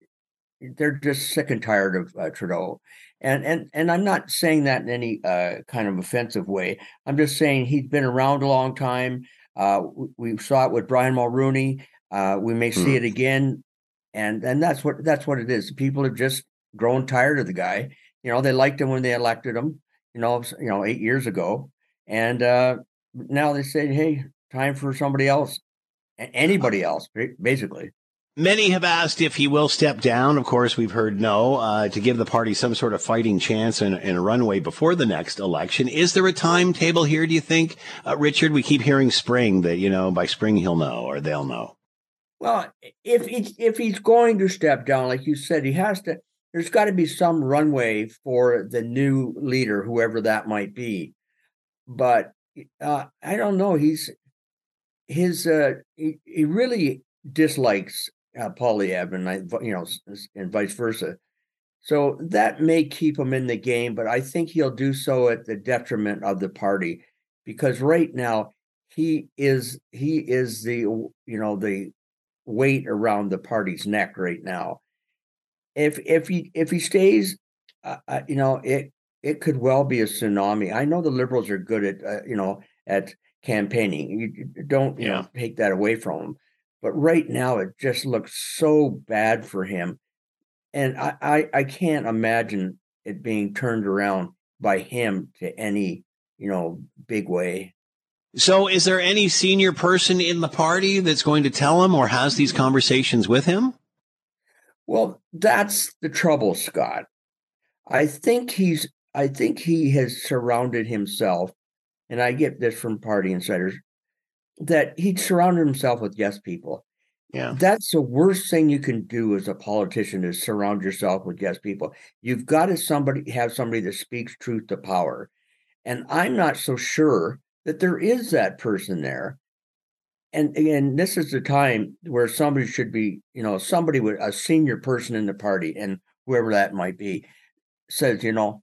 Speaker 11: they're just sick and tired of uh, Trudeau. And and and I'm not saying that in any uh, kind of offensive way. I'm just saying he's been around a long time. Uh, we, we saw it with Brian Mulroney. Uh, we may see mm. it again, and and that's what that's what it is. People have just grown tired of the guy, you know, they liked him when they elected him, you know, you know, eight years ago. And uh, now they say, hey, time for somebody else, anybody else, basically.
Speaker 3: Many have asked if he will step down. Of course, we've heard no, uh, to give the party some sort of fighting chance and, and, a runway before the next election. Is there a timetable here, do you think, uh, Richard? We keep hearing spring that, you know, by spring he'll know or they'll know.
Speaker 11: Well, if he's if he's going to step down, like you said, he has to. There's got to be some runway for the new leader, whoever that might be. But uh, I don't know. He's his uh, he, he really dislikes uh, Poilievre, and I, you know, and vice versa. So that may keep him in the game, but I think he'll do so at the detriment of the party, because right now he is he is the you know the weight around the party's neck right now. If if he if he stays, uh, uh, you know it it could well be a tsunami. I know the liberals are good at uh, you know at campaigning. You don't you yeah. know take that away from them, but right now it just looks so bad for him, and I I, I can't imagine it being turned around by him to any you know big way.
Speaker 3: So, is there any senior person in the party that's going to tell him or has these conversations with him?
Speaker 11: Well, that's the trouble, Scott. I think he's I think he has surrounded himself, and I get this from party insiders, that he surrounded himself with yes people.
Speaker 3: Yeah.
Speaker 11: That's the worst thing you can do as a politician is surround yourself with yes people. You've got to somebody have somebody that speaks truth to power. And I'm not so sure that there is that person there. And again, this is the time where somebody should be, you know, somebody with a senior person in the party and whoever that might be says, you know,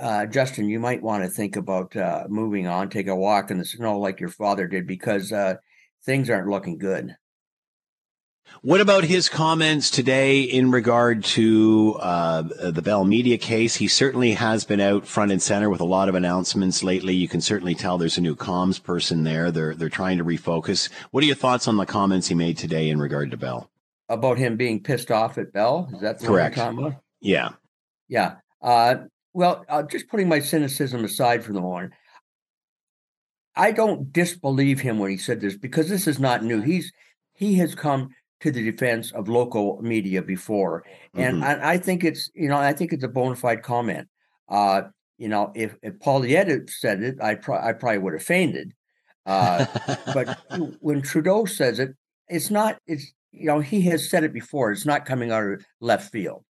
Speaker 11: uh, Justin, you might want to think about uh, moving on, take a walk in the snow like your father did because uh, things aren't looking good.
Speaker 3: What about his comments today in regard to uh, the Bell Media case? He certainly has been out front and center with a lot of announcements lately. You can certainly tell there's a new comms person there. They're they're trying to refocus. What are your thoughts on the comments he made today in regard to Bell?
Speaker 11: About him being pissed off at Bell? Is that
Speaker 3: correct? Yeah,
Speaker 11: yeah. Uh, well, uh, just putting my cynicism aside for the moment, I don't disbelieve him when he said this because this is not new. He's he has come to the defense of local media before, and mm-hmm. I, I, think it's you know I think it's a bona fide comment. Uh, you know, if if Poilievre said it, I pro- I probably would have fainted. Uh, but when Trudeau says it, it's not. It's you know he has said it before. It's not coming out of left field.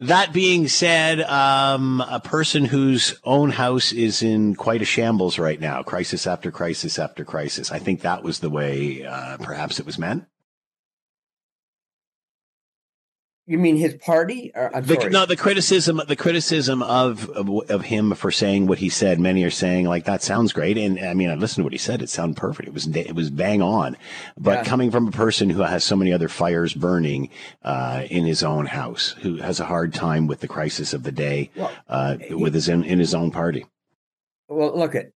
Speaker 3: That being said, um, a person whose own house is in quite a shambles right now, crisis after crisis after crisis. I think that was the way uh, perhaps it was meant.
Speaker 11: You mean his party? Or,
Speaker 3: the, no, the criticism, the criticism of, of, of him for saying what he said. Many are saying like that sounds great, and I mean I listened to what he said. It sounded perfect. It was it was bang on. But yeah. coming from a person who has so many other fires burning uh, in his own house, who has a hard time with the crisis of the day, well, uh, he, with his in, in his own party.
Speaker 11: Well, look at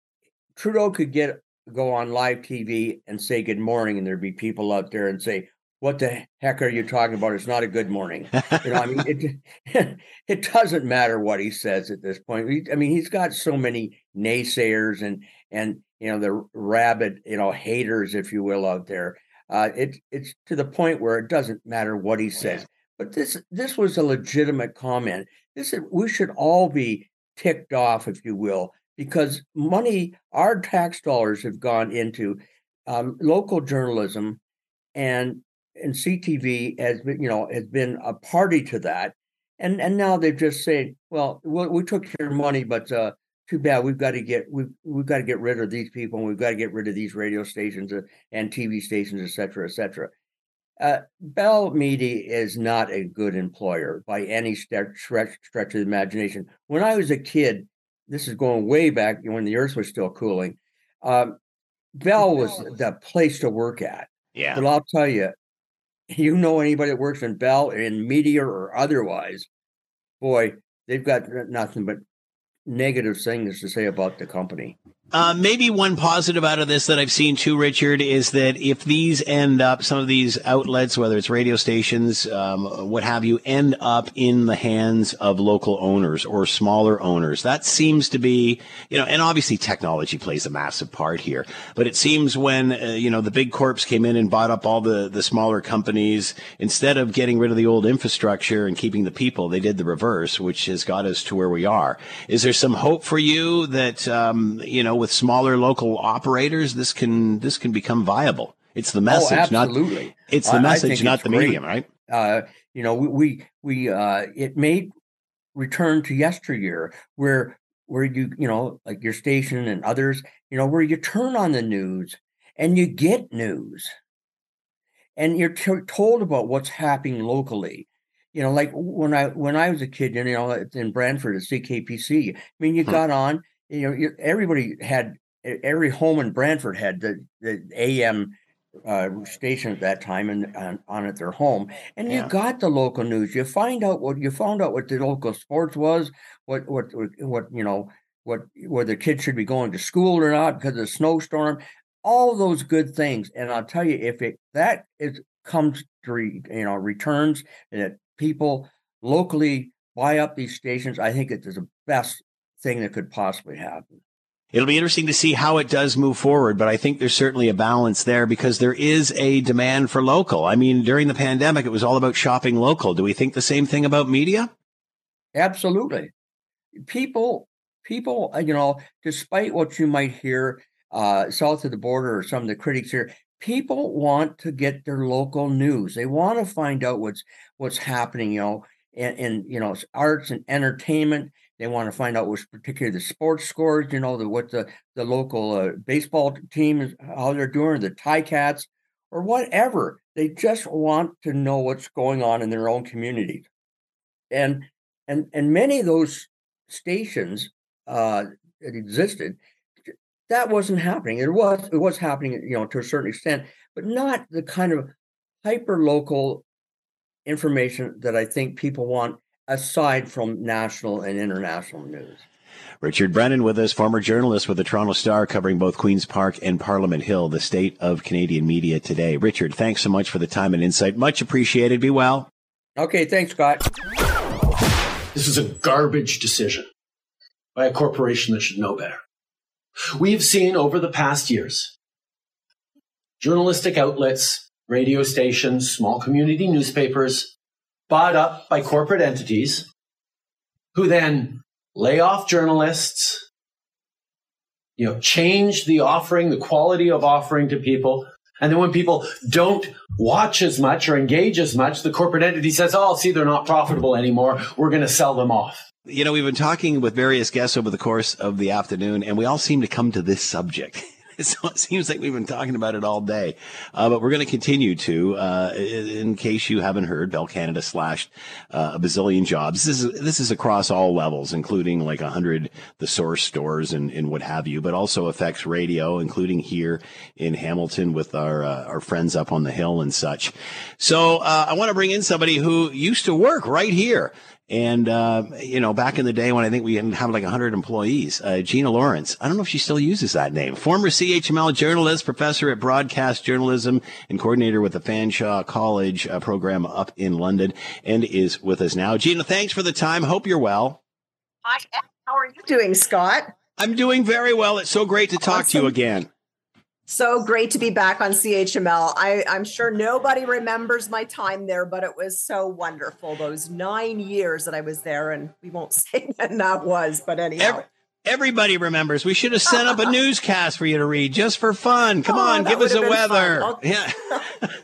Speaker 11: Trudeau could get go on live TV and say good morning, and there'd be people out there and say, what the heck are you talking about? It's not a good morning. You know, I mean, it it doesn't matter what he says at this point. I mean, he's got so many naysayers and and you know the rabid you know haters, if you will, out there. Uh, it it's to the point where it doesn't matter what he says. But this this was a legitimate comment. This is, we should all be ticked off, if you will, because money, our tax dollars have gone into um, local journalism and and CTV has been, you know, has been a party to that. And and now they've just said, well, we, we took your money, but uh, too bad. We've got to get we've we've got to get rid of these people, and we've got to get rid of these radio stations uh, and TV stations, et cetera, et cetera. Uh, Bell Media is not a good employer by any stretch, stretch of the imagination. When I was a kid, this is going way back when the Earth was still cooling. Um, Bell was the place to work at.
Speaker 3: Yeah.
Speaker 11: But I'll tell you, you know anybody that works in Bell in media or otherwise, boy, they've got nothing but negative things to say about the company.
Speaker 3: Uh, maybe one positive out of this that I've seen too, Richard, is that if these end up, some of these outlets, whether it's radio stations, um, what have you, end up in the hands of local owners or smaller owners, that seems to be, you know, and obviously technology plays a massive part here. But it seems when, uh, you know, the big corps came in and bought up all the, the smaller companies, instead of getting rid of the old infrastructure and keeping the people, they did the reverse, which has got us to where we are. Is there some hope for you that, um, you know, with smaller local operators, this can this can become viable It's the message,
Speaker 11: oh, absolutely.
Speaker 3: not it's the message, not the great. medium, right?
Speaker 11: Uh, you know, we we, we uh, it made return to yesteryear where where you you know like your station and others you know where you turn on the news and you get news and you're t- told about what's happening locally you know like when i when i was a kid you know in brantford at ckpc i mean you hmm. got on you know everybody had every home in brantford had the, the am uh, station at that time and on, on at their home, and yeah. you got the local news. You find out what you found out what the local sports was, what what what you know what whether kids should be going to school or not because of the snowstorm. All those good things, and I'll tell you, if it that is comes to re, you know returns and that people locally buy up these stations, I think it is the best thing that could possibly happen.
Speaker 3: It'll be interesting to see how it does move forward, but I think there's certainly a balance there because there is a demand for local. I mean, during the pandemic, it was all about shopping local. Do we think the same thing about media?
Speaker 11: Absolutely. People, people, uh, you know, despite what you might hear uh, south of the border or some of the critics here, people want to get their local news. They want to find out what's what's happening, you know, in, in you know arts and entertainment they want to find out what's particularly the sports scores, you know, the what the the local uh, baseball team is how they're doing, the Ticats, or whatever. They just want to know what's going on in their own communities, and and and many of those stations uh, that existed, that wasn't happening. It was it was happening, you know, to a certain extent, but not the kind of hyper local information that I think people want aside from national and international news.
Speaker 3: Richard Brennan with us, former journalist with the Toronto Star, covering both Queen's Park and Parliament Hill, the state of Canadian media today. Richard, thanks so much for the time and insight. Much appreciated. Be well.
Speaker 11: Okay, thanks, Scott.
Speaker 4: This is a garbage decision by a corporation that should know better. We've seen over the past years journalistic outlets, radio stations, small community newspapers bought up by corporate entities who then lay off journalists, you know, change the offering, the quality of offering to people. And then when people don't watch as much or engage as much, the corporate entity says, oh, see, they're not profitable anymore. We're going to sell them off.
Speaker 3: You know, we've been talking with various guests over the course of the afternoon, and we all seem to come to this subject. so it seems like we've been talking about it all day. Uh, but we're going to continue to, uh, in case you haven't heard, Bell Canada slashed uh, a bazillion jobs. This is this is across all levels, including like a hundred the source stores and, and what have you, but also affects radio, including here in Hamilton with our uh, our friends up on the hill and such. So uh, I want to bring in somebody who used to work right here. And, uh, you know, back in the day when I think we had like 100 employees, uh, Gina Lawrence, I don't know if she still uses that name, former CHML journalist, professor at broadcast journalism, and coordinator with the Fanshawe College uh, program up in London, and is with us now. Gina, thanks for the time. Hope you're well.
Speaker 12: Hi, how are you doing, Scott?
Speaker 3: I'm doing very well. It's so great to talk awesome. to you again.
Speaker 12: So great to be back on CHML. I, am sure nobody remembers my time there, but it was so wonderful. Those nine years that I was there, and we won't say when that was, but anyhow.
Speaker 3: Every, everybody remembers. We should have set up a newscast for you to read just for fun. Come oh, on, give us a weather. Yeah.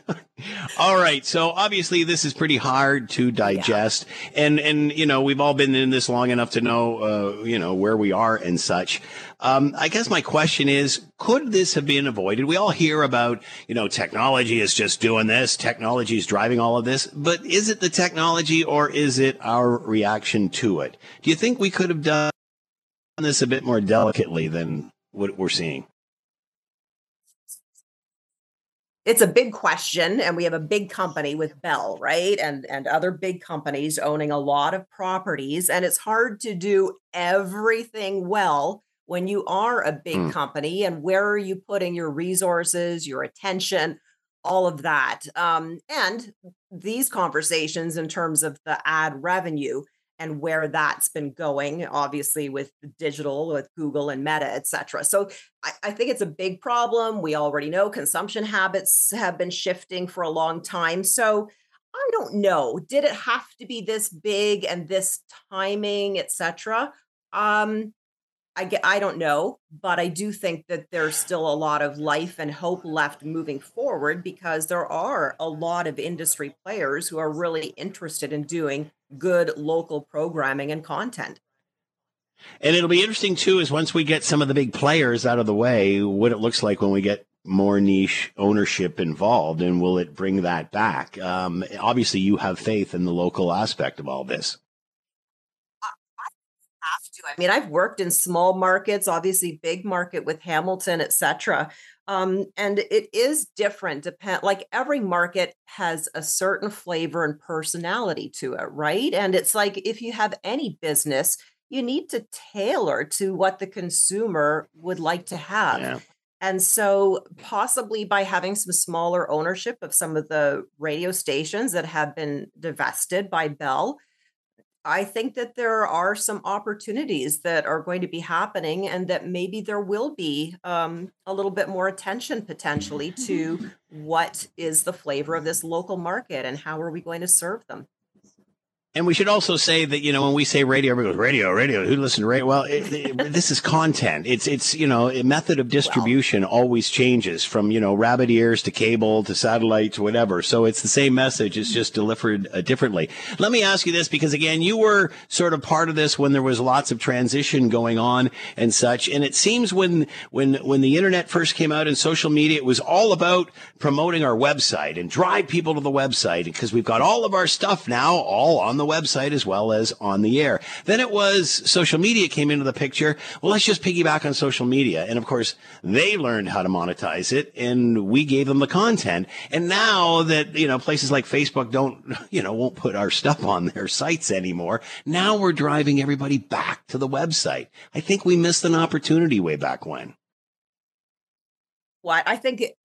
Speaker 3: all right. So obviously this is pretty hard to digest. Yeah. And, and, you know, we've all been in this long enough to know, uh, you know, where we are and such. Um, I guess my question is, could this have been avoided? We all hear about, you know, technology is just doing this. Technology is driving all of this. But is it the technology or is it our reaction to it? Do you think we could have done this a bit more delicately than what we're seeing?
Speaker 12: It's a big question and we have a big company with bell right and and other big companies owning a lot of properties and it's hard to do everything well when you are a big mm. company and where are you putting your resources, your attention, all of that. Um, and these conversations in terms of the ad revenue and where that's been going, obviously with digital, with Google and Meta, et cetera. So I, I think it's a big problem. We already know consumption habits have been shifting for a long time. So I don't know. Did it have to be this big and this timing, et cetera? Um, I get, I don't know, but I do think that there's still a lot of life and hope left moving forward because there are a lot of industry players who are really interested in doing good local programming and content.
Speaker 3: And it'll be interesting too, is once we get some of the big players out of the way, what it looks like when we get more niche ownership involved, and will it bring that back? Um, obviously, you have faith in the local aspect of all this.
Speaker 12: To. I mean, I've worked in small markets, obviously big market with Hamilton, etc. Um, and it is different. Depend like every market has a certain flavor and personality to it, right? And it's like if you have any business, you need to tailor to what the consumer would like to have.
Speaker 3: Yeah.
Speaker 12: And so, possibly by having some smaller ownership of some of the radio stations that have been divested by Bell, I think that there are some opportunities that are going to be happening, and that maybe there will be um, a little bit more attention potentially to what is the flavor of this local market and how are we going to serve them.
Speaker 3: And we should also say that you know when we say radio, everybody goes radio, radio. Who listens to radio? Well, it, it, this is content. It's it's you know a method of distribution always changes from you know rabbit ears to cable to satellite to whatever. So it's the same message. It's just delivered uh, differently. Let me ask you this because again, you were sort of part of this when there was lots of transition going on and such. And it seems when when when the internet first came out and social media, it was all about promoting our website and drive people to the website because we've got all of our stuff now all on the website as well as on the air. Then it was social media came into the picture. Well, let's just piggyback on social media. And of course, they learned how to monetize it and we gave them the content. And now that, you know, places like Facebook don't, you know, won't put our stuff on their sites anymore. Now we're driving everybody back to the website. I think we missed an opportunity way back when.
Speaker 12: What I think it,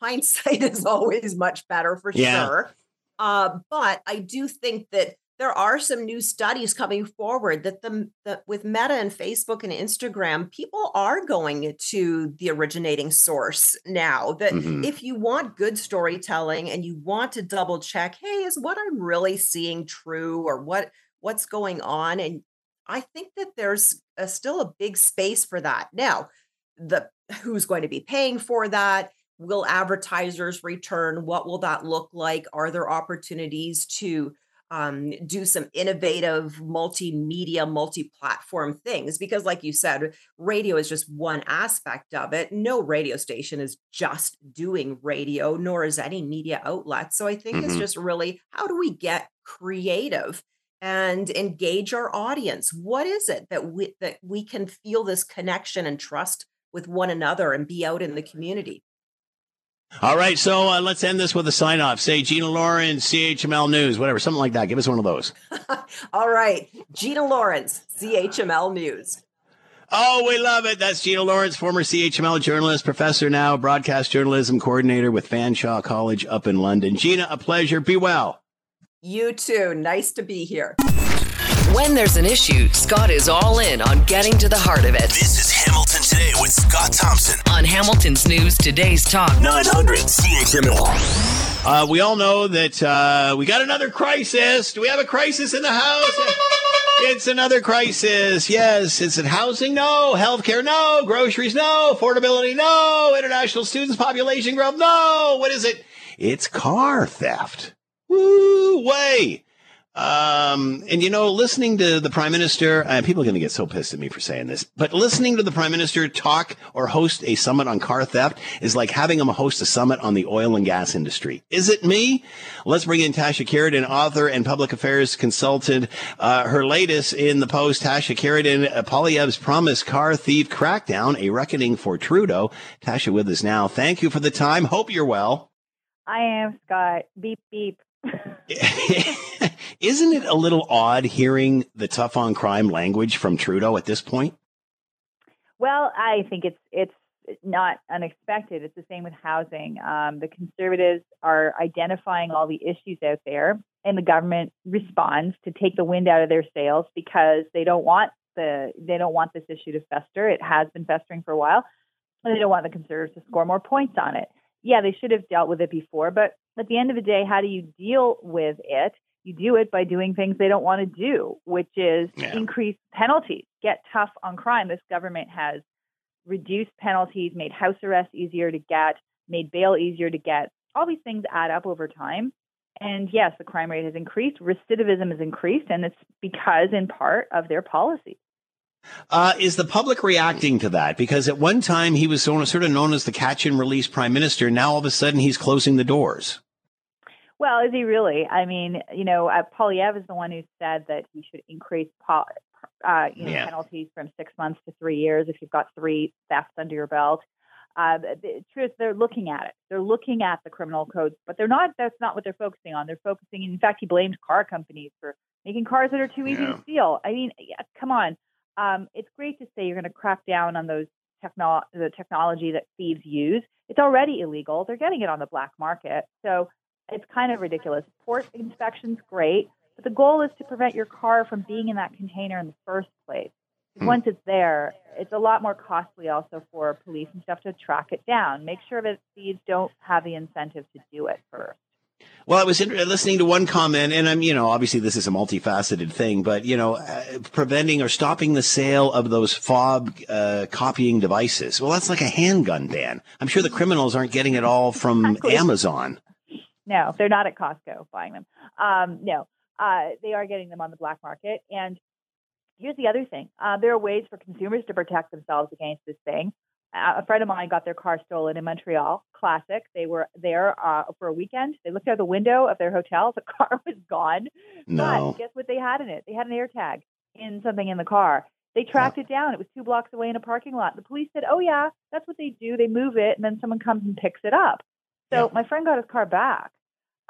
Speaker 12: hindsight is always much better for
Speaker 3: Yeah.
Speaker 12: sure. Uh, but I do think that there are some new studies coming forward that the that with Meta and Facebook and Instagram, people are going to the originating source now. That
Speaker 13: Mhm.
Speaker 12: if you want good storytelling and you want to double check, hey, is what I'm really seeing true or what what's going on? And I think that there's a, still a big space for that. Now, the who's going to be paying for that? Will advertisers return? What will that look like? Are there opportunities to um, do some innovative multimedia, multi-platform things? Because, like you said, radio is just one aspect of it. No radio station is just doing radio, nor is any media outlet. So I think it's
Speaker 13: Mhm.
Speaker 12: just really how do we get creative and engage our audience? What is it that we that we can feel this connection and trust with one another and be out in the community?
Speaker 3: All right. So uh, let's end this with a sign off. Say Gina Lawrence, CHML News, whatever, something like that. Give us one of those.
Speaker 12: All right, Gina Lawrence, CHML News.
Speaker 3: Oh, we love it. That's Gina Lawrence, former CHML journalist, professor now, broadcast journalism coordinator with Fanshawe College up in London. Gina, a pleasure. Be well.
Speaker 12: You too. Nice to be here.
Speaker 9: When there's an issue, Scott is all in on getting to the heart of it.
Speaker 1: This is Hamilton Today with Scott Thompson.
Speaker 9: On Hamilton's News Today's Talk.
Speaker 1: 900 CHML.
Speaker 3: Uh, we all know that uh, we got another crisis. Do we have a crisis in the house? It's another crisis. Yes. Is it housing? No. Healthcare? No. Groceries? No. Affordability? No. International students population growth? No. What is it? It's car theft. Woo way. Um, and you know, listening to the prime minister, uh, people are going to get so pissed at me for saying this, but listening to the prime minister talk or host a summit on car theft is like having him host a summit on the oil and gas industry. Is it me? Let's bring in Tasha Kheiriddin, author and public affairs consultant. Uh, her latest in the post, Tasha Kheiriddin, uh, Poilievre's promised car thief crackdown, a reckoning for Trudeau. Tasha with us now. Thank you for the time. Hope you're well.
Speaker 13: I am Scott. Beep beep.
Speaker 3: Isn't it a little odd hearing the tough on crime language from Trudeau at this point?
Speaker 13: Well, I think it's it's not unexpected. It's the same with housing. Um, the conservatives are identifying all the issues out there, and the government responds to take the wind out of their sails because they don't want the they don't want this issue to fester. It has been festering for a while, and they don't want the conservatives to score more points on it. Yeah, they should have dealt with it before, but at the end of the day, how do you deal with it? You do it by doing things they don't want to do, which is
Speaker 3: Yeah.
Speaker 13: increase penalties, get tough on crime. This government has reduced penalties, made house arrest easier to get, made bail easier to get. All these things add up over time. And yes, the crime rate has increased, recidivism has increased, and it's because, in part, of their policy.
Speaker 3: Uh, is the public reacting to that? Because at one time he was sort of known as the catch and release prime minister. Now all of a sudden he's closing the doors.
Speaker 13: Well, is he really? I mean, you know, uh, Poilievre is the one who said that he should increase po- uh, you know,
Speaker 3: Yeah.
Speaker 13: penalties from six months to three years if you've got three thefts under your belt. Uh, the truth, they're looking at it. They're looking at the criminal codes, but they're not. That's not what they're focusing on. They're focusing. In fact, he blamed car companies for making cars that are too easy
Speaker 3: Yeah.
Speaker 13: to steal. I mean, yeah, come on. Um, it's great to say you're going to crack down on those techno- the technology that thieves use. It's already illegal. They're getting it on the black market. So it's kind of ridiculous. Port inspections, great, but the goal is to prevent your car from being in that container in the first place. 'Cause Once it's there, it's a lot more costly also for police and stuff to track it down. Make sure that thieves don't have the incentive to do it first.
Speaker 3: Well, I was inter- listening to one comment, and I'm, you know, obviously this is a multifaceted thing, but you know, uh, preventing or stopping the sale of those fob uh, copying devices. Well, that's like a handgun ban. I'm sure the criminals aren't getting it all from
Speaker 13: Exactly.
Speaker 3: Amazon.
Speaker 13: No, they're not at Costco buying them. Um, no, uh, they are getting them on the black market. And here's the other thing: uh, there are ways for consumers to protect themselves against this thing. A friend of mine got their car stolen in Montreal. Classic. They were there uh, for a weekend. They looked out the window of their hotel. The car was gone.
Speaker 3: No.
Speaker 13: But guess what they had in it? They had an AirTag in something in the car. They tracked it down. It was two blocks away in a parking lot. The police said, "Oh yeah, that's what they do. They move it, and then someone comes and picks it up." So my friend got his car back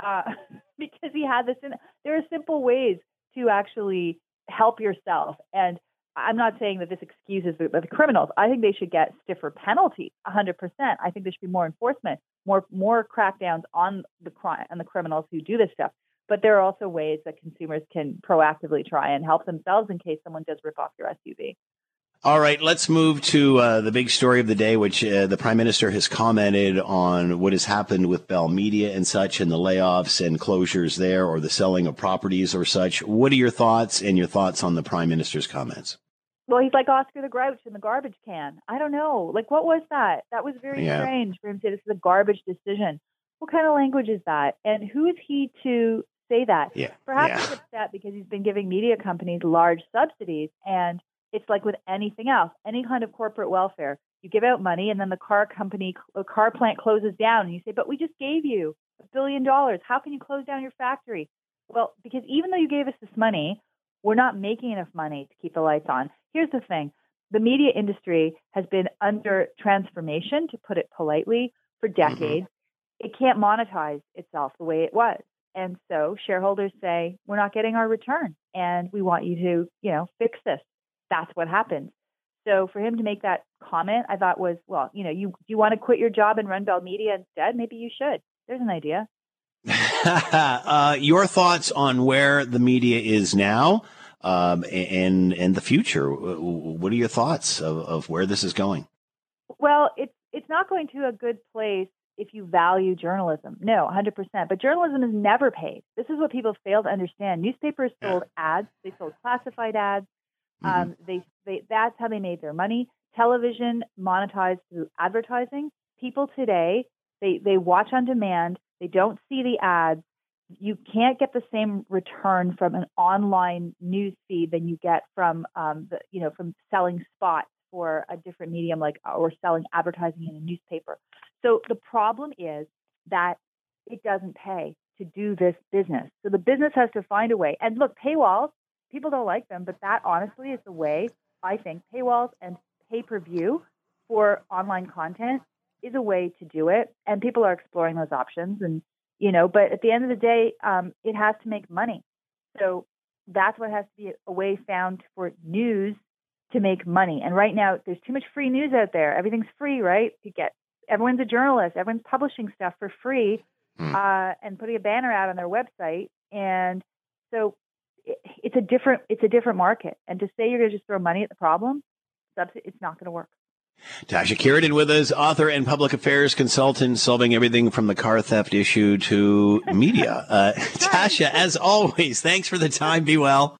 Speaker 13: uh, because he had this. In, there are simple ways to actually help yourself, and I'm not saying that this excuses the, the criminals. I think they should get stiffer penalties, 100%. I think there should be more enforcement, more more crackdowns on the crime and the criminals who do this stuff. But there are also ways that consumers can proactively try and help themselves in case someone does rip off your SUV.
Speaker 3: All right, let's move to uh, the big story of the day, which uh, the prime minister has commented on what has happened with Bell Media and such, and the layoffs and closures there, or the selling of properties or such. What are your thoughts and your thoughts on the prime minister's comments?
Speaker 13: Well, he's like Oscar the Grouch in the garbage can. I don't know. Like, what was that? That was very
Speaker 3: Yeah.
Speaker 13: strange for him to say this is a garbage decision. What kind of language is that? And who is he to say that?
Speaker 3: Yeah.
Speaker 13: Perhaps
Speaker 3: yeah.
Speaker 13: he's upset because he's been giving media companies large subsidies. And it's like with anything else, any kind of corporate welfare. You give out money and then the car company, a uh, car plant closes down and you say, but we just gave you a billion dollars. How can you close down your factory? Well, because even though you gave us this money, we're not making enough money to keep the lights on. Here's the thing the media industry has been under transformation, to put it politely, for decades. It can't monetize itself the way it was. And so shareholders say, we're not getting our return and we want you to, you know, fix this. That's what happened. So for him to make that comment, I thought was, well, you know, you do you want to quit your job and run Bell Media instead? Maybe you should. There's an idea.
Speaker 3: uh, your thoughts on where the media is now um, and and the future. What are your thoughts of, of where this is going?
Speaker 13: Well, it's it's not going to a good place if you value journalism. No, 100%. But journalism is never paid. This is what people fail to understand. Newspapers sold ads. They sold classified ads. Um, they, they that's how they made their money. Television monetized through advertising. People today they they watch on demand. They don't see the ads. You can't get the same return from an online news feed than you get from um, the you know from selling spots for a different medium like or selling advertising in a newspaper. So the problem is that it doesn't pay to do this business. So the business has to find a way. And look, paywalls, people don't like them, but that honestly is the way I think paywalls and pay-per-view for online content is a way to do it. And people are exploring those options and you know, but at the end of the day, um, it has to make money. So that's what has to be a way found for news to make money. And right now, there's too much free news out there. Everything's free, right? You get everyone's a journalist. Everyone's publishing stuff for free uh, and putting a banner out on their website. And so it, it's a different it's a different market. And to say you're going to just throw money at the problem, it's not going to work.
Speaker 3: Tasha Kheiriddin with us, author and public affairs consultant, solving everything from the car theft issue to media. Uh, Tasha, as always, thanks for the time. Be well.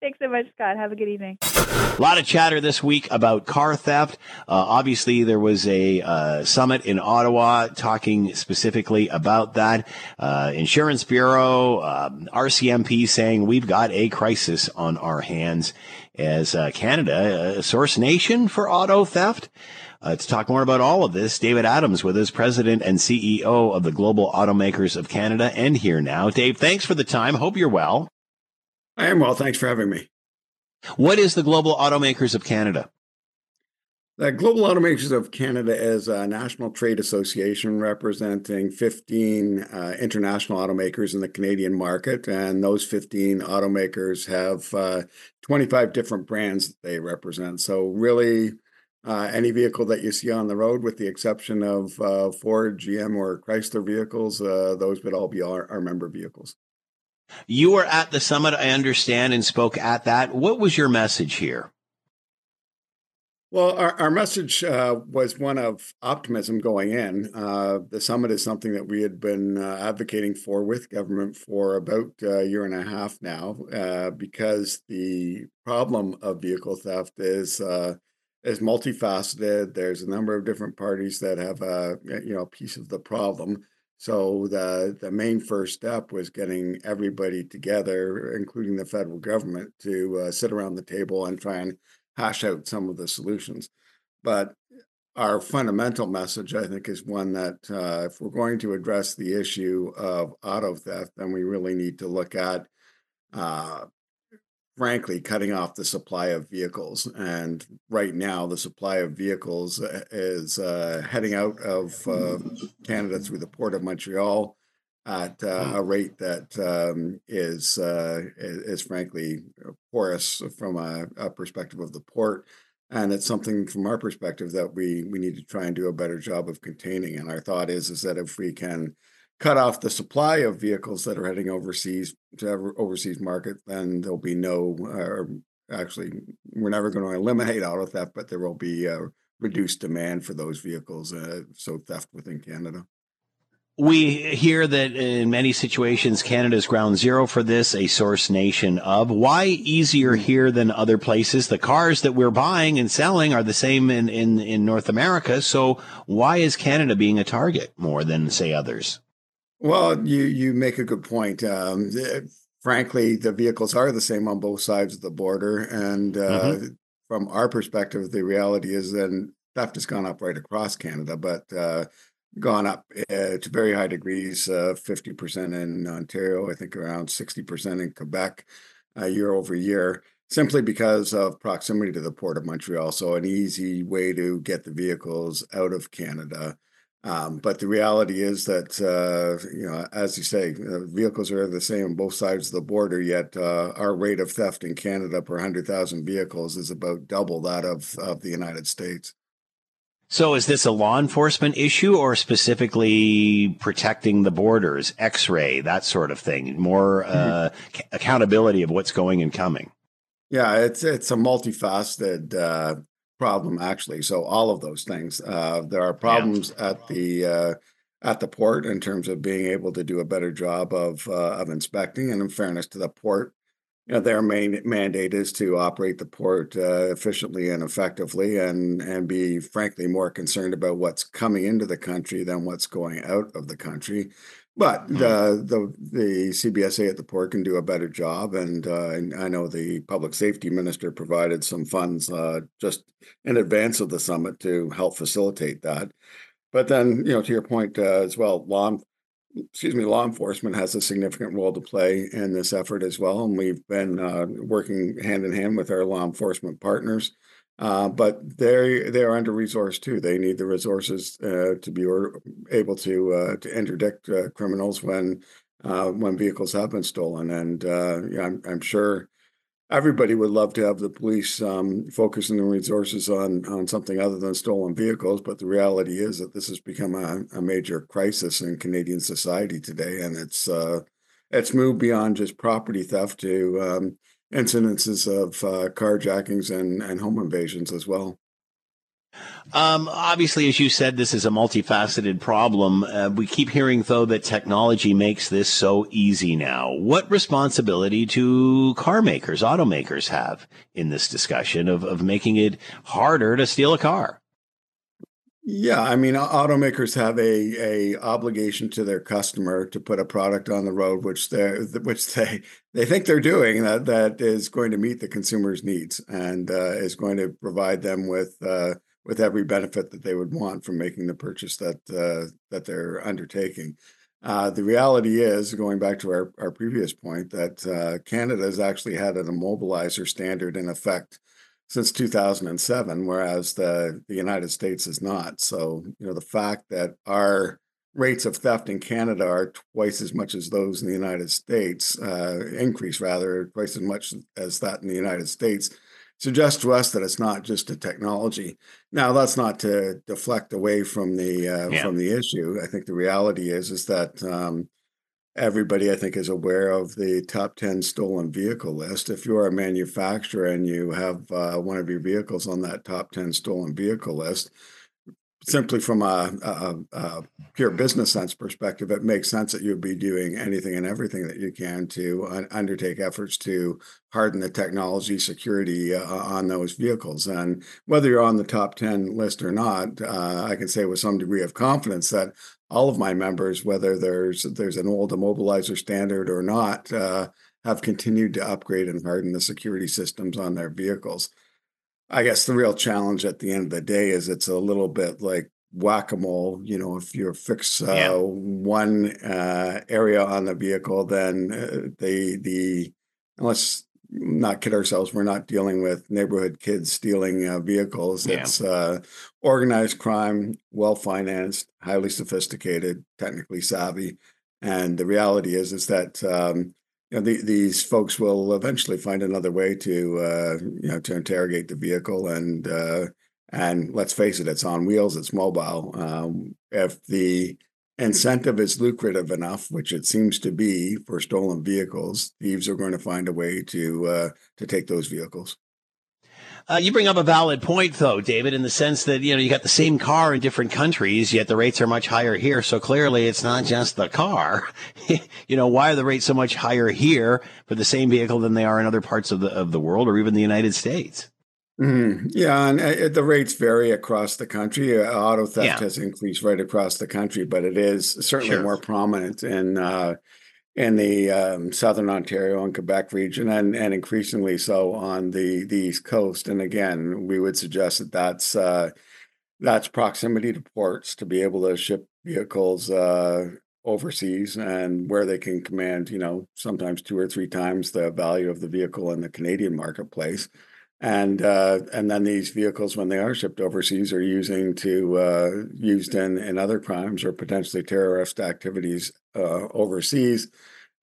Speaker 13: Thanks so much, Scott. Have a good evening.
Speaker 3: A lot of chatter this week about car theft. Uh, obviously, there was a uh, summit in Ottawa talking specifically about that. Uh, Insurance Bureau, um, RCMP saying we've got a crisis on our hands as uh, Canada, a source nation for auto theft. Uh, to talk more about all of this, David Adams with us, President and CEO of the Global Automakers of Canada and here now. Dave, thanks for the time. Hope you're well.
Speaker 14: I am well. Thanks for having me.
Speaker 3: What is the Global Automakers of Canada?
Speaker 14: Global Automakers of Canada is a national trade association representing 15 uh, international automakers in the Canadian market. And those 15 automakers have uh, 25 different brands that they represent. So, really, uh, any vehicle that you see on the road, with the exception of uh, Ford, GM, or Chrysler vehicles, uh, those would all be our, our member vehicles.
Speaker 3: You were at the summit, I understand, and spoke at that. What was your message here?
Speaker 14: Well, our, our message uh, was one of optimism going in. Uh, the summit is something that we had been uh, advocating for with government for about a year and a half now, uh, because the problem of vehicle theft is uh, is multifaceted. There's a number of different parties that have a you know piece of the problem. So the the main first step was getting everybody together, including the federal government, to uh, sit around the table and try and hash out some of the solutions. But our fundamental message, I think, is one that uh, if we're going to address the issue of auto theft, then we really need to look at uh, frankly cutting off the supply of vehicles. And right now, the supply of vehicles uh, is uh, heading out of uh, Canada through the port of Montreal at uh, a rate that um, is, uh, is, frankly porous from a, a, perspective of the port. And it's something from our perspective that we we need to try and do a better job of containing. And our thought is is that if we can cut off the supply of vehicles that are heading overseas to overseas market, then there'll be no, or actually, we're never going to eliminate auto theft, but there will be a reduced demand for those vehicles. Uh, so theft within Canada.
Speaker 3: We hear that in many situations, Canada is ground zero for this, a source nation of. Why easier here than other places? The cars that we're buying and selling are the same in, in, in North America. So why is Canada being a target more than, say, others?
Speaker 14: Well, you you make a good point. Um, frankly, the vehicles are the same on both sides of the border, and uh, mm-hmm. from our perspective, the reality is then theft has gone up right across Canada, but uh, gone up uh, to very high degrees, uh, fifty percent in Ontario, I think around sixty percent in Quebec, uh, year over year. Simply because of proximity to the port of Montreal, so an easy way to get the vehicles out of Canada. Um, but the reality is that, uh, you know, as you say, uh, vehicles are the same on both sides of the border, yet uh, our rate of theft in Canada per 100,000 vehicles is about double that of, of the United States.
Speaker 3: So is this a law enforcement issue or specifically protecting the borders, x-ray, that sort of thing, more uh, mm-hmm. accountability of what's going and coming?
Speaker 14: Yeah, it's it's a multifaceted uh, problem actually. So all of those things. Uh, there are problems yeah. at the uh, at the port in terms of being able to do a better job of uh, of inspecting. And in fairness to the port, you know, their main mandate is to operate the port uh, efficiently and effectively, and and be frankly more concerned about what's coming into the country than what's going out of the country. But mm-hmm. the the the CBSA at the port can do a better job, and, uh, and I know the public safety minister provided some funds uh, just in advance of the summit to help facilitate that. But then, you know, to your point uh, as well, law excuse me, law enforcement has a significant role to play in this effort as well, and we've been uh, working hand in hand with our law enforcement partners uh, but they they are under resourced too. They need the resources uh, to be able to uh, to interdict uh, criminals when uh, when vehicles have been stolen. And yeah, I'm, I'm sure everybody would love to have the police um, focusing their resources on on something other than stolen vehicles. But the reality is that this has become a, a major crisis in Canadian society today, and it's it's moved beyond just property theft to um, incidences of uh, carjackings and, and home invasions as well.
Speaker 3: Um, obviously, as you said, this is a multifaceted problem. Uh, we keep hearing, though, that technology makes this so easy now. What responsibility do car makers, automakers have in this discussion of, of making it harder to steal a car?
Speaker 14: Yeah, I mean, automakers have a a obligation to their customer to put a product on the road, which they which they they think they're doing that that is going to meet the consumer's needs and uh, is going to provide them with uh, with every benefit that they would want from making the purchase that uh, that they're undertaking. Uh, the reality is, going back to our, our previous point, that uh, Canada has actually had an immobilizer standard in effect since 2007, whereas the, the United States is not. So, you know, the fact that our rates of theft in Canada are twice as much as those in the United States, uh, increase rather, twice as much as that in the United States, suggests to us that it's not just a technology. Now, that's not to deflect away from the uh, yeah. from the issue. I think the reality is is that um, everybody, I think, is aware of the top ten stolen vehicle list. If you are a manufacturer and you have uh, one of your vehicles on that top ten stolen vehicle list, simply from a, a, a, pure business sense perspective, it makes sense that you'd be doing anything and everything that you can to uh, undertake efforts to harden the technology security uh, on those vehicles. And whether you're on the top 10 list or not, uh, I can say with some degree of confidence that all of my members, whether there's there's an old immobilizer standard or not, uh, have continued to upgrade and harden the security systems on their vehicles. I guess the real challenge at the end of the day is it's a little bit like whack-a-mole you know if you fix uh, yeah. one uh, area on the vehicle then uh, the the let's not kid ourselves we're not dealing with neighborhood kids stealing uh, vehicles yeah. it's uh, organized crime well financed highly sophisticated technically savvy and the reality is is that um, you know, the, these folks will eventually find another way to, uh, you know, to interrogate the vehicle. And uh, and let's face it, it's on wheels, it's mobile. Um, if the incentive is lucrative enough, which it seems to be for stolen vehicles, thieves are going to find a way to uh, to take those vehicles.
Speaker 3: Uh, you bring up a valid point, though, David, in the sense that you know you got the same car in different countries, yet the rates are much higher here. So clearly, it's not just the car. you know, why are the rates so much higher here for the same vehicle than they are in other parts of the of the world or even the United States?
Speaker 14: Mm, yeah, and uh, the rates vary across the country. Uh, auto theft yeah. has increased right across the country, but it is certainly sure. more prominent in uh, in the um, southern Ontario and Quebec region, and and increasingly so on the the East Coast. And again, we would suggest that that's uh, that's proximity to ports to be able to ship vehicles uh, overseas and where they can command, you know, sometimes two or three times the value of the vehicle in the Canadian marketplace. And uh, and then these vehicles, when they are shipped overseas, are using to uh, used in in other crimes or potentially terrorist activities uh, overseas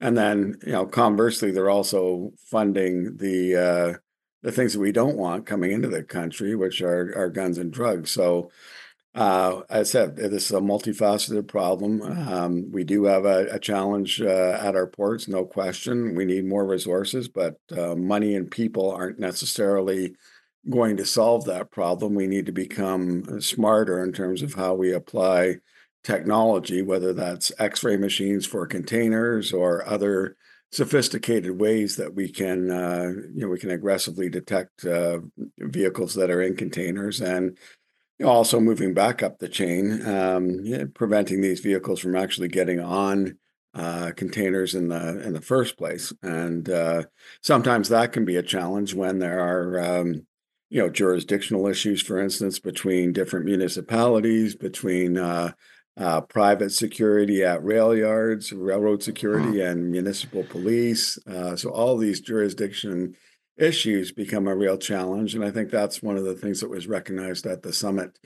Speaker 14: and then, you know, conversely, they're also funding the uh, the things that we don't want coming into the country, which are are guns and drugs. So, uh, as I said, this is a multifaceted problem. Um, we do have a, a challenge uh, at our ports, no question. We need more resources, but uh, money and people aren't necessarily going to solve that problem. We need to become smarter in terms of how we apply technology, whether that's X-ray machines for containers or other sophisticated ways that we can, uh, you know, we can aggressively detect uh, vehicles that are in containers, and also moving back up the chain, um, yeah, preventing these vehicles from actually getting on uh, containers in the in the first place. And uh, sometimes that can be a challenge when there are. Um, you know, jurisdictional issues, for instance, between different municipalities, between uh, uh, private security at rail yards, railroad security, and municipal police. Uh, so all these jurisdiction issues become a real challenge, and I think that's one of the things that was recognized at the summit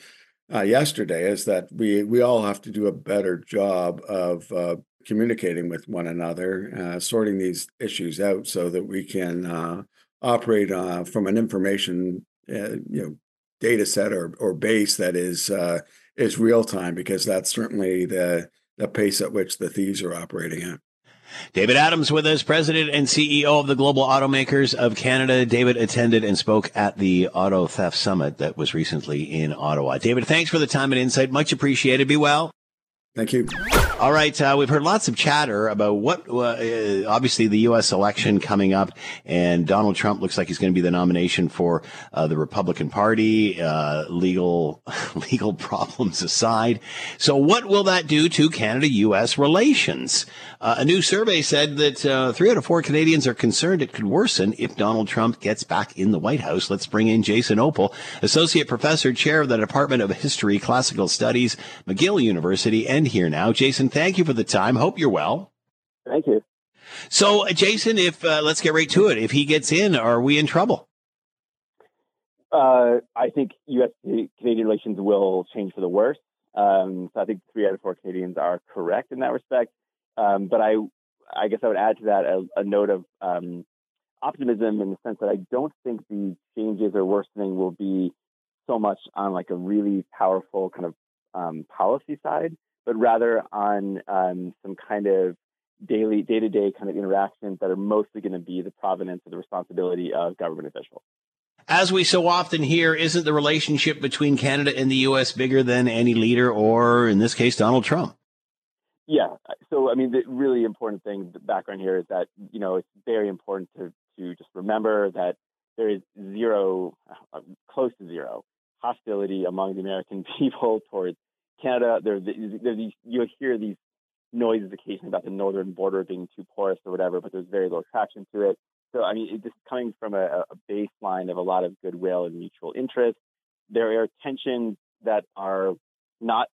Speaker 14: uh, yesterday is that we we all have to do a better job of uh, communicating with one another, uh, sorting these issues out, so that we can uh, operate from an information you know data set or or base that is is real time because that's certainly the the pace at which the thieves are operating at.
Speaker 3: David Adams with us, President and CEO of the Global Automakers of Canada. David attended and spoke at the Auto Theft Summit that was recently in Ottawa. David, thanks for the time and insight. Much appreciated. Be well.
Speaker 14: Thank you.
Speaker 3: All right, uh, we've heard lots of chatter about what, uh, obviously, the U.S. election coming up, and Donald Trump looks like he's going to be the nomination for uh, the Republican Party. Uh, legal legal problems aside, so what will that do to Canada-U.S. relations? Uh, a new survey said that uh, three out of four Canadians are concerned it could worsen if Donald Trump gets back in the White House. Let's bring in Jason Opal, associate professor, chair of the Department of History, Classical Studies, McGill University, and here now, Jason thank you for the time. Hope you're well.
Speaker 15: Thank you.
Speaker 3: So, uh, Jason, if uh, let's get right to it. If he gets in, are we in trouble?
Speaker 15: Uh, I think U.S. Canadian relations will change for the worse. Um, so I think three out of four Canadians are correct in that respect. Um, but I, I guess I would add to that a, a note of um, optimism in the sense that I don't think the changes or worsening will be so much on like a really powerful kind of um, policy side but rather on um, some kind of daily, day to day kind of interactions that are mostly going to be the provenance of the responsibility of government officials.
Speaker 3: As we so often hear, isn't the relationship between Canada and the U.S. bigger than any leader, or in this case, Donald Trump?
Speaker 15: Yeah. So, I mean, the really important thing, the background here is that, you know, it's very important to, to just remember that there is zero, uh, close to zero, hostility among the American people towards Canada, there, there these, you hear these noises occasionally about the northern border being too porous or whatever, but there's very little traction to it. So, I mean, it's coming from a, a baseline of a lot of goodwill and mutual interest. There are tensions that are not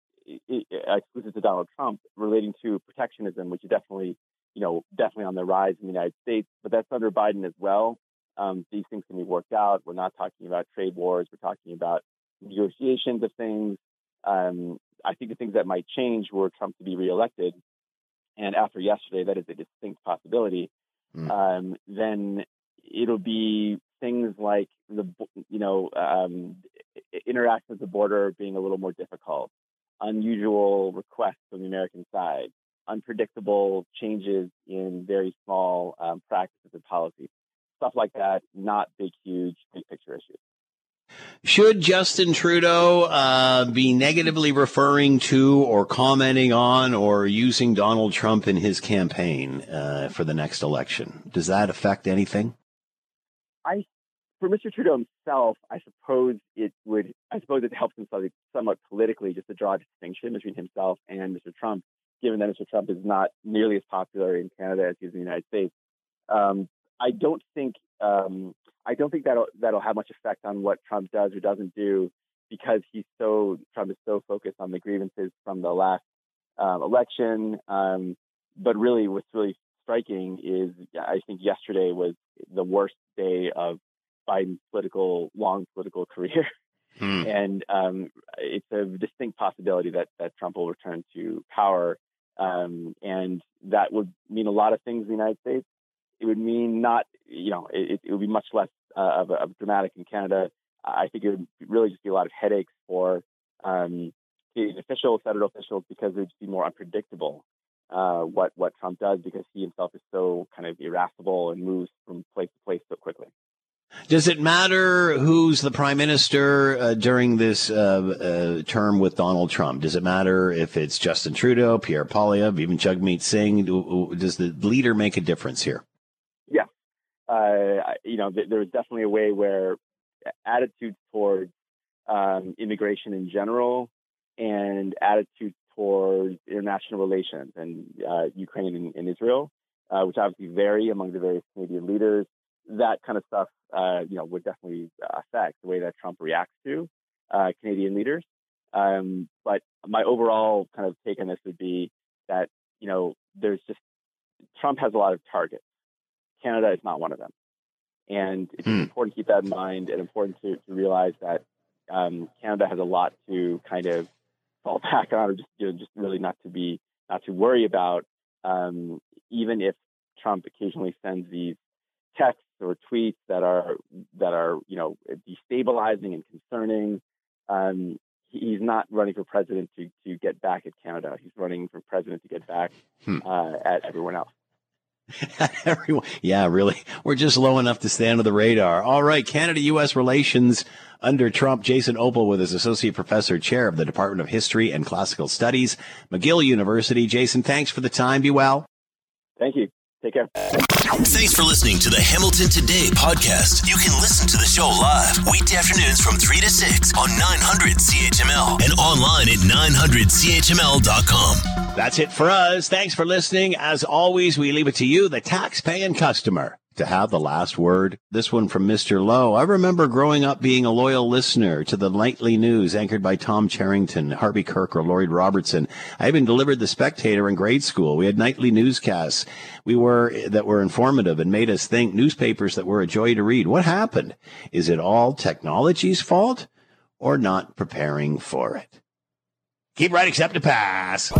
Speaker 15: exclusive to Donald Trump relating to protectionism, which is definitely, you know, definitely on the rise in the United States, but that's under Biden as well. Um, these things can be worked out. We're not talking about trade wars. We're talking about negotiations of things. Um, I think the things that might change were Trump to be reelected, and after yesterday, that is a distinct possibility. Mm. Um, then it'll be things like the you know um, interactions at the border being a little more difficult, unusual requests from the American side, unpredictable changes in very small um, practices and policies, stuff like that. Not big, huge, big picture issues.
Speaker 3: Should Justin Trudeau uh, be negatively referring to or commenting on or using Donald Trump in his campaign uh, for the next election? Does that affect anything?
Speaker 15: I, for Mr. Trudeau himself, I suppose it would. I suppose it helps him somewhat politically just to draw a distinction between himself and Mr. Trump, given that Mr. Trump is not nearly as popular in Canada as he is in the United States. Um, I don't think um, I don't think that'll that'll have much effect on what Trump does or doesn't do because he's so Trump is so focused on the grievances from the last um, election. Um, but really, what's really striking is I think yesterday was the worst day of Biden's political long political career. Hmm. And um, it's a distinct possibility that that Trump will return to power, um, and that would mean a lot of things in the United States it would mean not, you know, it, it would be much less uh, of, a, of dramatic in Canada. I think it would really just be a lot of headaches for um, Canadian officials, federal officials, because it would be more unpredictable uh, what what Trump does because he himself is so kind of irascible and moves from place to place so quickly.
Speaker 3: Does it matter who's the prime minister uh, during this uh, uh, term with Donald Trump? Does it matter if it's Justin Trudeau, Pierre Poilievre, even Jagmeet Singh? Does the leader make a difference here?
Speaker 15: Uh, you know, th- there's definitely a way where attitudes towards um, immigration in general and attitudes towards international relations and uh, Ukraine and, and Israel, uh, which obviously vary among the various Canadian leaders. That kind of stuff, uh, you know, would definitely affect the way that Trump reacts to uh, Canadian leaders. Um, but my overall kind of take on this would be that, you know, there's just Trump has a lot of targets Canada is not one of them. And it's hmm. important to keep that in mind and important to, to realize that um, Canada has a lot to kind of fall back on or just, you know, just really not to be, not to worry about, um, even if Trump occasionally sends these texts or tweets that are, that are, you know, destabilizing and concerning. Um, he's not running for president to, to get back at Canada. He's running for president to get back hmm. uh, at everyone else.
Speaker 3: Everyone, yeah, really. We're just low enough to stay under the radar. All right, Canada U.S. relations under Trump. Jason Opal with his associate professor, chair of the Department of History and Classical Studies, McGill University. Jason, thanks for the time. Be well.
Speaker 15: Thank you. Take care.
Speaker 1: Thanks for listening to the Hamilton Today podcast. You can listen to the show live weekday afternoons from 3 to 6 on 900 CHML and online at 900CHML.com.
Speaker 3: That's it for us. Thanks for listening. As always, we leave it to you, the tax-paying customer to have the last word. This one from Mr. Lowe. I remember growing up being a loyal listener to the nightly news anchored by Tom Charrington, Harvey Kirck, or Lloyd Robertson. I even delivered the Spectator in grade school. We had nightly newscasts. We were that were informative and made us think. Newspapers that were a joy to read. What happened? Is it all technology's fault or not preparing for it? Keep right, except to pass.